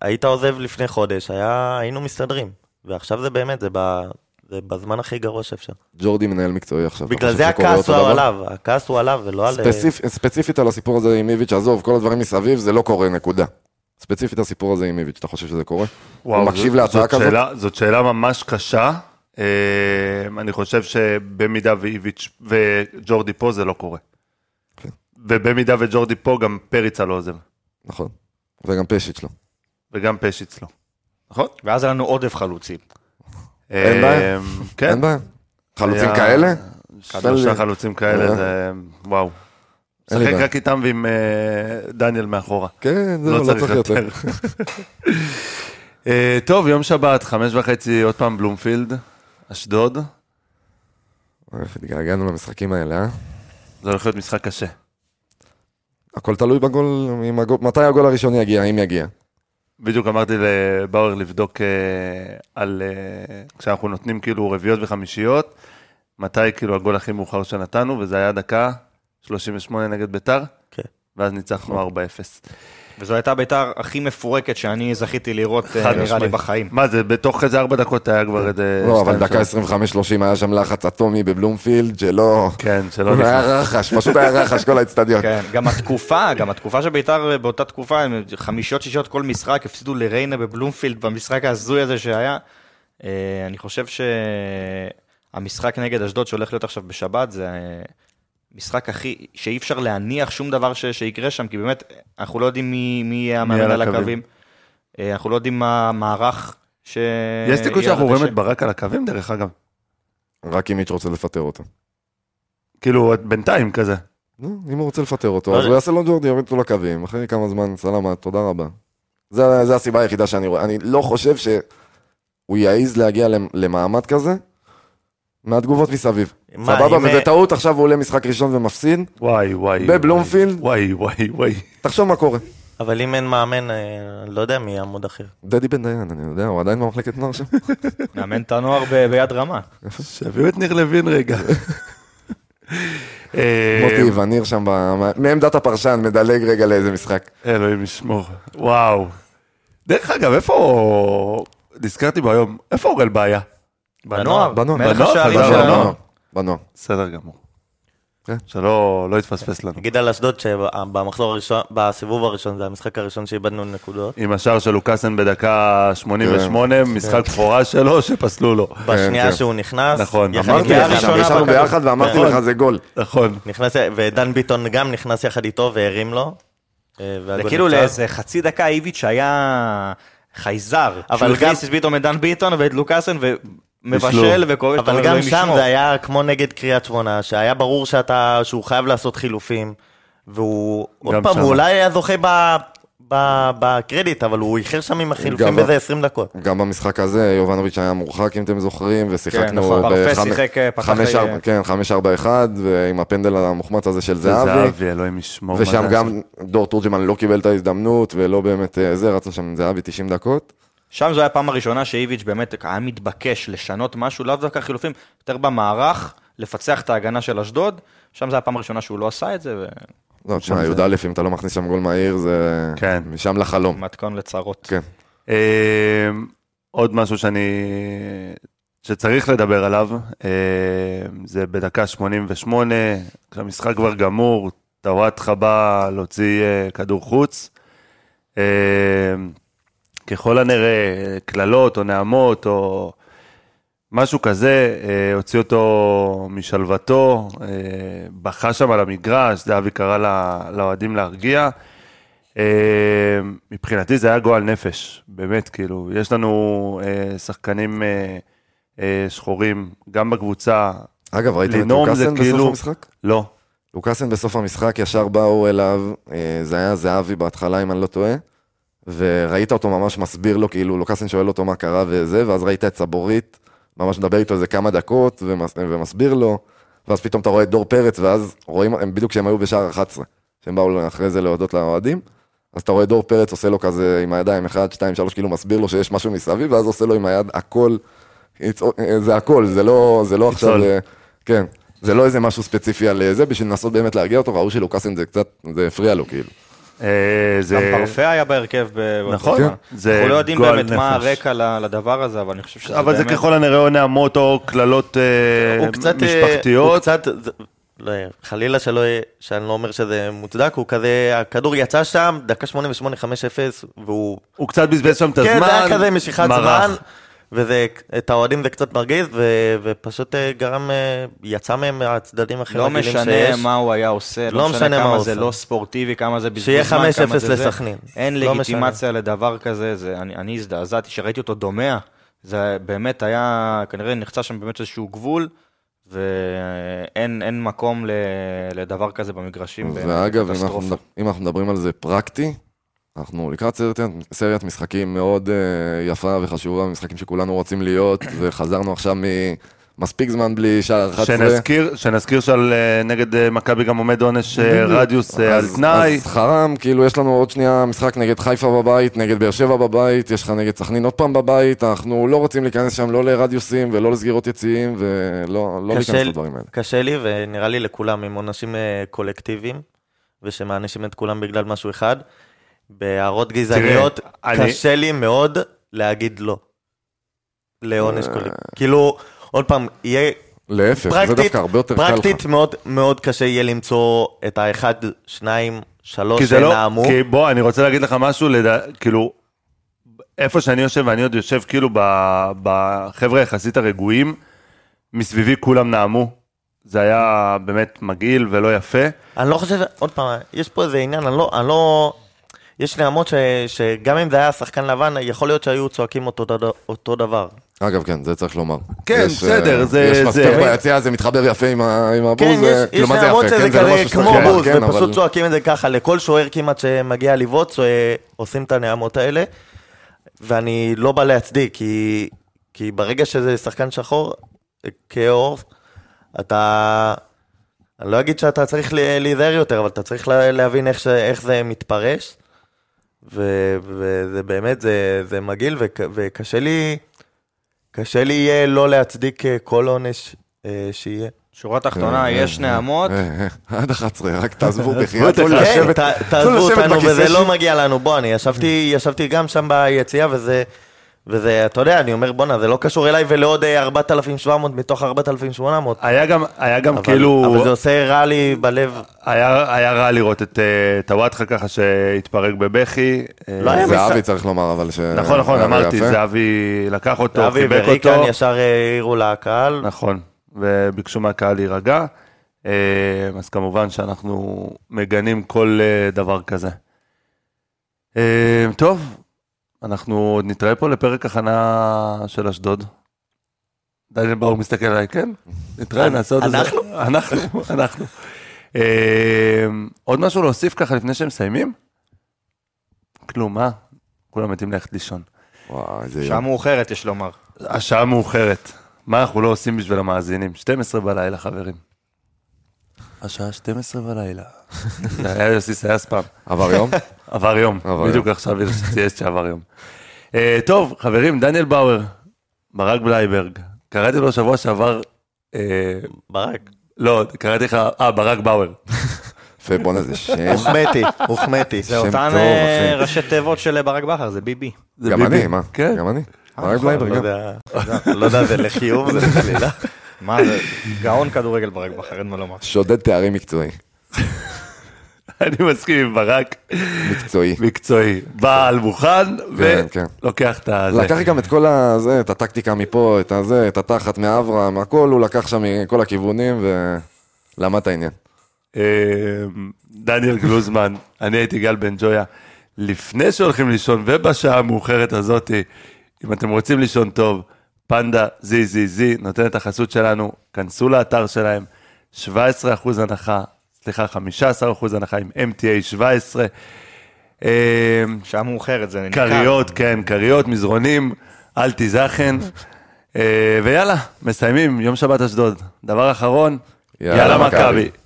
Speaker 4: היית עוזב לפני חודש, היה, היינו מסתדרים, ועכשיו זה באמת, זה, ב, זה בזמן הכי גרוע שאפשר.
Speaker 5: ג'ורדי מנהל מקצועי עכשיו.
Speaker 4: בגלל זה הכעס הוא? עליו, הכעס הוא עליו ולא על...
Speaker 5: ספציפ, ספציפית על הסיפור הזה עם איביץ', עזוב, כל הדברים מסביב, זה לא קורה, נקודה. ספציפית הסיפור הזה עם איביץ', אתה חושב שזה קורה? הוא מקשיב להצעה
Speaker 1: זאת
Speaker 5: כזאת?
Speaker 1: שאלה, זאת שאלה ממש קשה. אה, אני חושב שבמידה ואיביץ' וג'ורדי פה זה לא קורה.
Speaker 5: כן.
Speaker 1: ובמידה וג'ורדי פה גם פריצה לא עוזב.
Speaker 5: נכון. וגם פשיץ' לא.
Speaker 1: וגם פשיץ לא. נכון?
Speaker 6: ואז היה לנו עודף חלוצים.
Speaker 5: אין בעיה.
Speaker 1: אה, כן.
Speaker 5: אין בעיה. חלוצים כאלה?
Speaker 1: שלושה. חלוצים כאלה,
Speaker 5: אה.
Speaker 1: זה וואו. שחק. רק איתם ועם אה, דניאל מאחורה.
Speaker 5: כן, זהו,
Speaker 1: לא צריך יותר. אה, טוב, יום שבת, חמש וחצי, עוד פעם בלומפילד, אשדוד.
Speaker 5: איך התגעגענו למשחקים האלה, אה?
Speaker 1: זה הולך להיות משחק קשה.
Speaker 5: הכל תלוי בגול, מתי הגול הראשון יגיע, אם יגיע.
Speaker 1: בדיוק אמרתי לבאואר לבדוק אה, על... כשאנחנו נותנים כאילו רביעיות וחמישיות, מתי כאילו הגול הכי מאוחר שנתנו, וזה היה דקה 38 נגד ביתר,
Speaker 4: כן.
Speaker 1: ואז ניצחנו 4-0.
Speaker 6: וזו הייתה ביתר הכי מפורקת שאני זכיתי לראות, אה, נראה לי. בחיים.
Speaker 1: מה זה, בתוך איזה ארבע דקות היה כבר איזה...
Speaker 5: לא, אבל דקה
Speaker 1: שלוש.
Speaker 5: 25-30 היה שם לחץ אטומי בבלומפילד, שלא...
Speaker 1: כן, שלא
Speaker 5: היה
Speaker 1: נכנס.
Speaker 5: רחש, פשוט היה רחש כל האצטדיון.
Speaker 6: כן, גם התקופה, גם התקופה של ביתר אה, באותה תקופה, הם חמישיות שישיות כל משחק, הפסידו לריינה בבלומפילד במשחק ההזוי הזה שהיה. אה, אני חושב שהמשחק נגד אשדוד שהולך להיות עכשיו בשבת, זה משחק הכי, שאי אפשר להניח שום דבר ש, שיקרה שם, כי באמת, אנחנו לא יודעים מי, מי יהיה המאמן
Speaker 1: על הקווים.
Speaker 6: אה, אנחנו לא יודעים מה המערך ש...
Speaker 1: יש סיכוי שאנחנו רואים. את ברק על הקווים, דרך אגב.
Speaker 5: רק אם מיץ' רוצה לפטר אותו.
Speaker 1: כאילו, בינתיים כזה.
Speaker 5: נו, אם הוא רוצה לפטר אותו, אז. הוא יעשה לו ג'ורדי, יוריד אותו לקווים, אחרי כמה זמן, סלמה, תודה רבה. זה זה הסיבה היחידה שאני רואה. אני לא חושב שהוא יעז להגיע למ- למעמד כזה מהתגובות מסביב.
Speaker 4: מה,
Speaker 5: סבבה,
Speaker 4: אם,
Speaker 5: וזה
Speaker 4: אה,
Speaker 5: טעות, עכשיו הוא עולה משחק ראשון ומפסיד,
Speaker 1: וואי, וואי.
Speaker 5: בבלומפילד?
Speaker 1: וואי, וואי, וואי.
Speaker 5: תחשוב מה קורה.
Speaker 4: אבל אם אין מאמן, אה, לא יודע מי יעמוד אחר.
Speaker 5: דדי בן דיין, אני יודע, הוא עדיין במחלקת נוער שם.
Speaker 6: מאמן את הנוער ביד רמה.
Speaker 1: שיביאו את ניר לוין רגע. אה,
Speaker 5: מוטי וניר שם, מעמדת הפרשן, מדלג רגע לאיזה משחק.
Speaker 1: אלוהים ישמור. וואו. דרך אגב, איפה... נזכרתי בו היום, איפה אורל בעיה?
Speaker 6: בנוער,
Speaker 5: בנוער.
Speaker 1: בנוער. בסדר גמור.
Speaker 5: כן.
Speaker 1: שלא לא יתפספס לנו.
Speaker 4: נגיד על אשדוד שבמחזור הראשון, בסיבוב הראשון, זה המשחק הראשון שאיבדנו נקודות.
Speaker 1: עם השער של לוקאסן בדקה 88, משחק בכורה שלו, שפסלו לו.
Speaker 4: בשנייה
Speaker 5: כן.
Speaker 4: שהוא נכנס,
Speaker 1: נכון, אמרתי לך.
Speaker 5: ישבנו ביחד ואמרתי
Speaker 4: כן.
Speaker 5: לך זה גול.
Speaker 1: נכון.
Speaker 4: נכנס, ודן ביטון גם נכנס יחד איתו והרים לו. אה,
Speaker 6: זה כאילו. לאיזה חצי דקה איביץ' היה חייזר.
Speaker 4: אבל גם-
Speaker 6: הכניס פתאום את דן ביטון ואת לוקאסן ומבשל וכובש.
Speaker 4: אבל גם שם זה היה כמו נגד קריית שמונה, שהיה ברור שאתה, שהוא חייב לעשות חילופים, והוא, עוד פעם,
Speaker 1: שם.
Speaker 4: הוא אולי היה זוכה ב- ב- בקרדיט, אבל הוא איחר שם עם החילופים באיזה 20 דקות.
Speaker 5: גם במשחק הזה, יובנוביץ' היה מורחק, אם אתם זוכרים, ושיחקנו
Speaker 6: נכון, פרפה
Speaker 5: בחמש-
Speaker 6: שיחק, אה, פתח,
Speaker 5: חמש
Speaker 6: אה,
Speaker 5: כן, ועם הפנדל המוחמץ הזה של זהבי.
Speaker 1: זהבי, אלוהים ישמור.
Speaker 5: ושם גם דור תורג'מן לא קיבל את ההזדמנות, ולא באמת אה, זה, רצה שם עם זהבי 90 דקות.
Speaker 6: שם זו הייתה הפעם הראשונה שאיביץ' באמת היה מתבקש לשנות משהו, לאו דווקא חילופים, יותר במערך, לפצח את ההגנה של אשדוד. שם זו הפעם הראשונה שהוא לא עשה את זה,
Speaker 5: לא, תשמע, י"א, אם אתה לא מכניס שם גול מהיר, זה
Speaker 1: כן.
Speaker 5: משם לחלום.
Speaker 6: ומתכון לצרות.
Speaker 5: כן.
Speaker 1: אה, עוד משהו שאני... שצריך לדבר עליו, אה, זה בדקה 88, כשהמשחק כבר גמור, טוואטחה בא להוציא אה, כדור חוץ. ככל הנראה, קללות או נעמות או משהו כזה, אה, הוציא אותו משלוותו, אה, בכה שם על המגרש, זהבי קרא לאוהדים להרגיע. אה, מבחינתי זה היה גועל נפש, באמת, כאילו, יש לנו אה, שחקנים אה, אה, שחורים, גם בקבוצה,
Speaker 5: אגב, ראית את לוקאסן בסוף
Speaker 1: כאילו-
Speaker 5: המשחק?
Speaker 1: לא.
Speaker 5: לוקאסן בסוף המשחק ישר באו אליו, זה היה זהבי בהתחלה אם אני לא טועה, וראית אותו ממש מסביר לו, כאילו לוקאסן שואל אותו מה קרה וזה, ואז ראית את סבורית, ממש מדבר איתו איזה כמה דקות ומס, ומסביר לו, ואז פתאום אתה רואה את דור פרץ, ואז רואים, הם בדיוק כשהם היו בשער 11, שהם באו אחרי זה להודות לאוהדים, אז אתה רואה דור פרץ עושה לו כזה עם הידיים 1, 2, 3, כאילו מסביר לו שיש משהו מסביב, ואז עושה לו עם היד הכל, זה הכל, זה לא, זה לא עכשיו, כן, זה לא איזה משהו ספציפי על זה, בשביל לנסות באמת להרגיע אותו, ראו שלוקאסן זה קצת, זה הפריע לו כאילו.
Speaker 1: אה, זה...
Speaker 6: גם פרפה היה בהרכב. ב-
Speaker 1: נכון. זה
Speaker 6: אנחנו לא יודעים באמת מה
Speaker 1: נפש.
Speaker 6: הרקע ל- לדבר הזה, אבל אני חושב שזה
Speaker 1: אבל זה
Speaker 6: באמת...
Speaker 1: ככל הנראה או נעמות או קללות אה,
Speaker 4: הוא קצת... אה, הוא
Speaker 1: משפחתיות.
Speaker 4: קצת... זה- לא, חלילה שלא, שאני לא אומר שזה מוצדק, הוא כזה, הכדור יצא שם, דקה 88, 5-0, והוא...
Speaker 1: הוא קצת בזבז שם את הזמן.
Speaker 4: כן, זה היה כזה משיכת
Speaker 1: מרח.
Speaker 4: זמן, וזה, את האוהדים זה קצת מרגיז, ו, ופשוט אה, גרם, אה, יצא מהם מהצדדים הכי
Speaker 6: לא
Speaker 4: מגעילים
Speaker 6: משנה
Speaker 4: שיש.
Speaker 6: מה הוא היה עושה,
Speaker 4: לא
Speaker 6: לא
Speaker 4: משנה
Speaker 6: משנה
Speaker 4: מה
Speaker 6: כמה זה
Speaker 4: עושה.
Speaker 6: לא ספורטיבי, כמה זה בזבוז
Speaker 4: שיהיה
Speaker 6: זמן,
Speaker 4: 5-0
Speaker 6: כמה זה זה.
Speaker 4: לסכנין.
Speaker 6: אין
Speaker 4: לא
Speaker 6: לגיטימציה לדבר כזה, זה- אני אני הזדעזעתי שראיתי אותו דומע, זה באמת היה, כנראה נחצה שם באמת איזשהו גבול, ואין אין מקום ל- לדבר כזה במגרשים.
Speaker 5: ואגב, אם אנחנו, אם אנחנו מדברים על זה פרקטי, אנחנו לקראת סרט, סריית משחקים מאוד uh, יפה וחשובה, משחקים שכולנו רוצים להיות, וחזרנו עכשיו ממספיק זמן בלי שער 11.
Speaker 1: שנזכיר, שנזכיר שעל אה, נגד אה, מכבי גם עומד עונש רדיוס אה, על
Speaker 5: אז-
Speaker 1: תנאי.
Speaker 5: אז חרם, כאילו יש לנו עוד שנייה משחק נגד חיפה בבית, נגד באר שבע בבית, יש לך נגד סכנין עוד פעם בבית, אנחנו לא רוצים להיכנס שם לא לרדיוסים ולא לסגירות יציאים, ולא לא
Speaker 4: קשה
Speaker 5: להיכנס לדברים האלה.
Speaker 4: קשה לי, ונראה לי לכולם, עם עונשים קולקטיביים, ושמענישים את כולם בגלל משהו אחד. בהערות גזעניות,
Speaker 1: אני-
Speaker 4: קשה לי מאוד להגיד לא. לעונש
Speaker 5: אה.
Speaker 4: קולקטיבי. כאילו, עוד פעם, יהיה...
Speaker 5: להפך, זה
Speaker 4: פרקטית,
Speaker 5: דווקא הרבה יותר קל לך.
Speaker 4: פרקטית מאוד מאוד קשה יהיה למצוא את האחד, שניים, שלוש
Speaker 1: כי זה לא,
Speaker 4: שנעמו.
Speaker 1: כי בוא, אני רוצה להגיד לך משהו, לדע, כאילו, איפה שאני יושב, ואני עוד יושב כאילו בחבר'ה יחסית הרגועים, מסביבי כולם נעמו. זה היה באמת מגעיל ולא יפה.
Speaker 4: אני לא חושב, עוד פעם, יש פה איזה עניין, אני לא, אני לא, יש נעמות ש, שגם אם זה היה שחקן לבן, יכול להיות שהיו צועקים אותו, אותו דבר.
Speaker 5: אגב, כן, זה צריך לומר.
Speaker 1: כן,
Speaker 5: יש,
Speaker 1: בסדר,
Speaker 5: אה,
Speaker 1: זה-
Speaker 5: יש מספיק ביציע, זה מתחבר יפה עם ה- עם הבוז,
Speaker 4: כן,
Speaker 5: זה-
Speaker 4: יש,
Speaker 5: כאילו,
Speaker 4: יש נעמות
Speaker 5: יפה,
Speaker 4: שזה
Speaker 5: כן, זה לא
Speaker 4: כזה כמו
Speaker 5: לומר,
Speaker 4: בוז,
Speaker 5: כן,
Speaker 4: ופשוט
Speaker 5: אבל-
Speaker 4: צועקים את זה ככה, לכל שוער כמעט שמגיע לבעוט, אה, עושים את הנעמות האלה, ואני לא בא להצדיק, כי, כי ברגע שזה שחקן שחור, אה, כאור, אתה... אני לא אגיד שאתה צריך להיזהר יותר, אבל אתה צריך לה- להבין איך, ש... איך זה מתפרש, ו... וזה באמת, זה, זה מגעיל, וק... וקשה לי, קשה לי יהיה לא להצדיק אה, כל עונש אה, שיהיה.
Speaker 6: שורה תחתונה,
Speaker 5: אה,
Speaker 6: יש
Speaker 5: אה,
Speaker 6: נעמות,
Speaker 5: עד 11, רק תעזבו בחייאת.
Speaker 4: תעזבו אותנו, וזה לא מגיע לנו. בוא, אני ישבתי גם שם ביציאה, וזה, וזה, אתה יודע, אני אומר, בואנה, זה לא קשור אליי ולעוד אה, 4,700 מתוך 4,800.
Speaker 1: היה גם, היה גם
Speaker 4: אבל-
Speaker 1: כאילו,
Speaker 4: אבל זה עושה רע לי בלב.
Speaker 1: היה, היה רע לראות את אה, טוואטחה ככה שהתפרק בבכי. אה,
Speaker 4: לא היה
Speaker 5: זה
Speaker 4: משחק.
Speaker 5: אבי צריך לומר, אבל ש...
Speaker 1: נכון, נכון, אמרתי,
Speaker 5: יפה.
Speaker 1: זהבי לקח אותו,
Speaker 4: אבי
Speaker 1: חיבק
Speaker 4: וריקן
Speaker 1: אותו.
Speaker 4: ישר אה, העירו לקהל.
Speaker 1: נכון, וביקשו מהקהל להירגע. אה, אז כמובן שאנחנו מגנים כל אה, דבר כזה. אה, טוב, אנחנו עוד נתראה פה לפרק הכנה של אשדוד. דניאל באור מסתכל עליי, כן? נתראה, נעשה עוד איזה...
Speaker 4: אנחנו?
Speaker 1: אנחנו, אנחנו. אה, עוד משהו להוסיף ככה לפני שהם מסיימים? כלום, מה? כולם מתים ללכת לישון.
Speaker 5: וואי, איזה
Speaker 6: שעה. מאוחרת, יש לומר.
Speaker 1: השעה מאוחרת. מה אנחנו לא עושים בשביל המאזינים? 12 בלילה, חברים. השעה 12 בלילה. זה היה יוסי סייס פעם.
Speaker 5: עבר יום?
Speaker 1: עבר יום. בדיוק. עכשיו יש שעבר יום. אה, טוב, חברים, דניאל באואר, ברק בלייברג. קראתי לו שבוע שעבר, אה,
Speaker 4: ברק.
Speaker 1: לא, קראתי לך, אה, ברק באואר.
Speaker 5: יפה, בואנה, זה שם.
Speaker 4: הוחמאתי, הוחמאתי.
Speaker 6: זה אותן אה. ראשי תיבות של ברק בכר, זה ביבי.
Speaker 1: זה
Speaker 5: גם. אני, מה?
Speaker 1: כן.
Speaker 5: גם אני. ברק בלייבר
Speaker 4: לא
Speaker 5: גם.
Speaker 4: יודע, לא יודע, זה לחיוב, זה לשלילה.
Speaker 6: מה זה, גאון כדורגל ברק בכר, אין מה לומר.
Speaker 5: שודד תארים מקצועי.
Speaker 1: אני מסכים עם ברק,
Speaker 5: מקצועי.
Speaker 1: מקצועי. בעל מוכן,
Speaker 5: כן, כן.
Speaker 1: ולוקח את ה...
Speaker 5: לקח גם את כל הזה, את הטקטיקה מפה, את הזה, את התחת מאברהם, הכל הוא לקח שם מכל הכיוונים ולמד את העניין.
Speaker 1: אה, דניאל גלוזמן, אני הייתי גל בן ג'ויה. לפני שהולכים לישון ובשעה המאוחרת הזאת, אם אתם רוצים לישון טוב, פנדה זי זי זי נותן את החסות שלנו, כנסו לאתר שלהם, 17% הנחה, סליחה, 15% הנחה עם MTA 17. אה,
Speaker 6: שעה מאוחרת זה ניכר.
Speaker 1: כריות, כן, כריות, מזרונים, אל תיזכן. אה, ויאללה, מסיימים, יום שבת אשדוד. דבר אחרון,
Speaker 5: יאללה,
Speaker 1: יאללה. מכבי.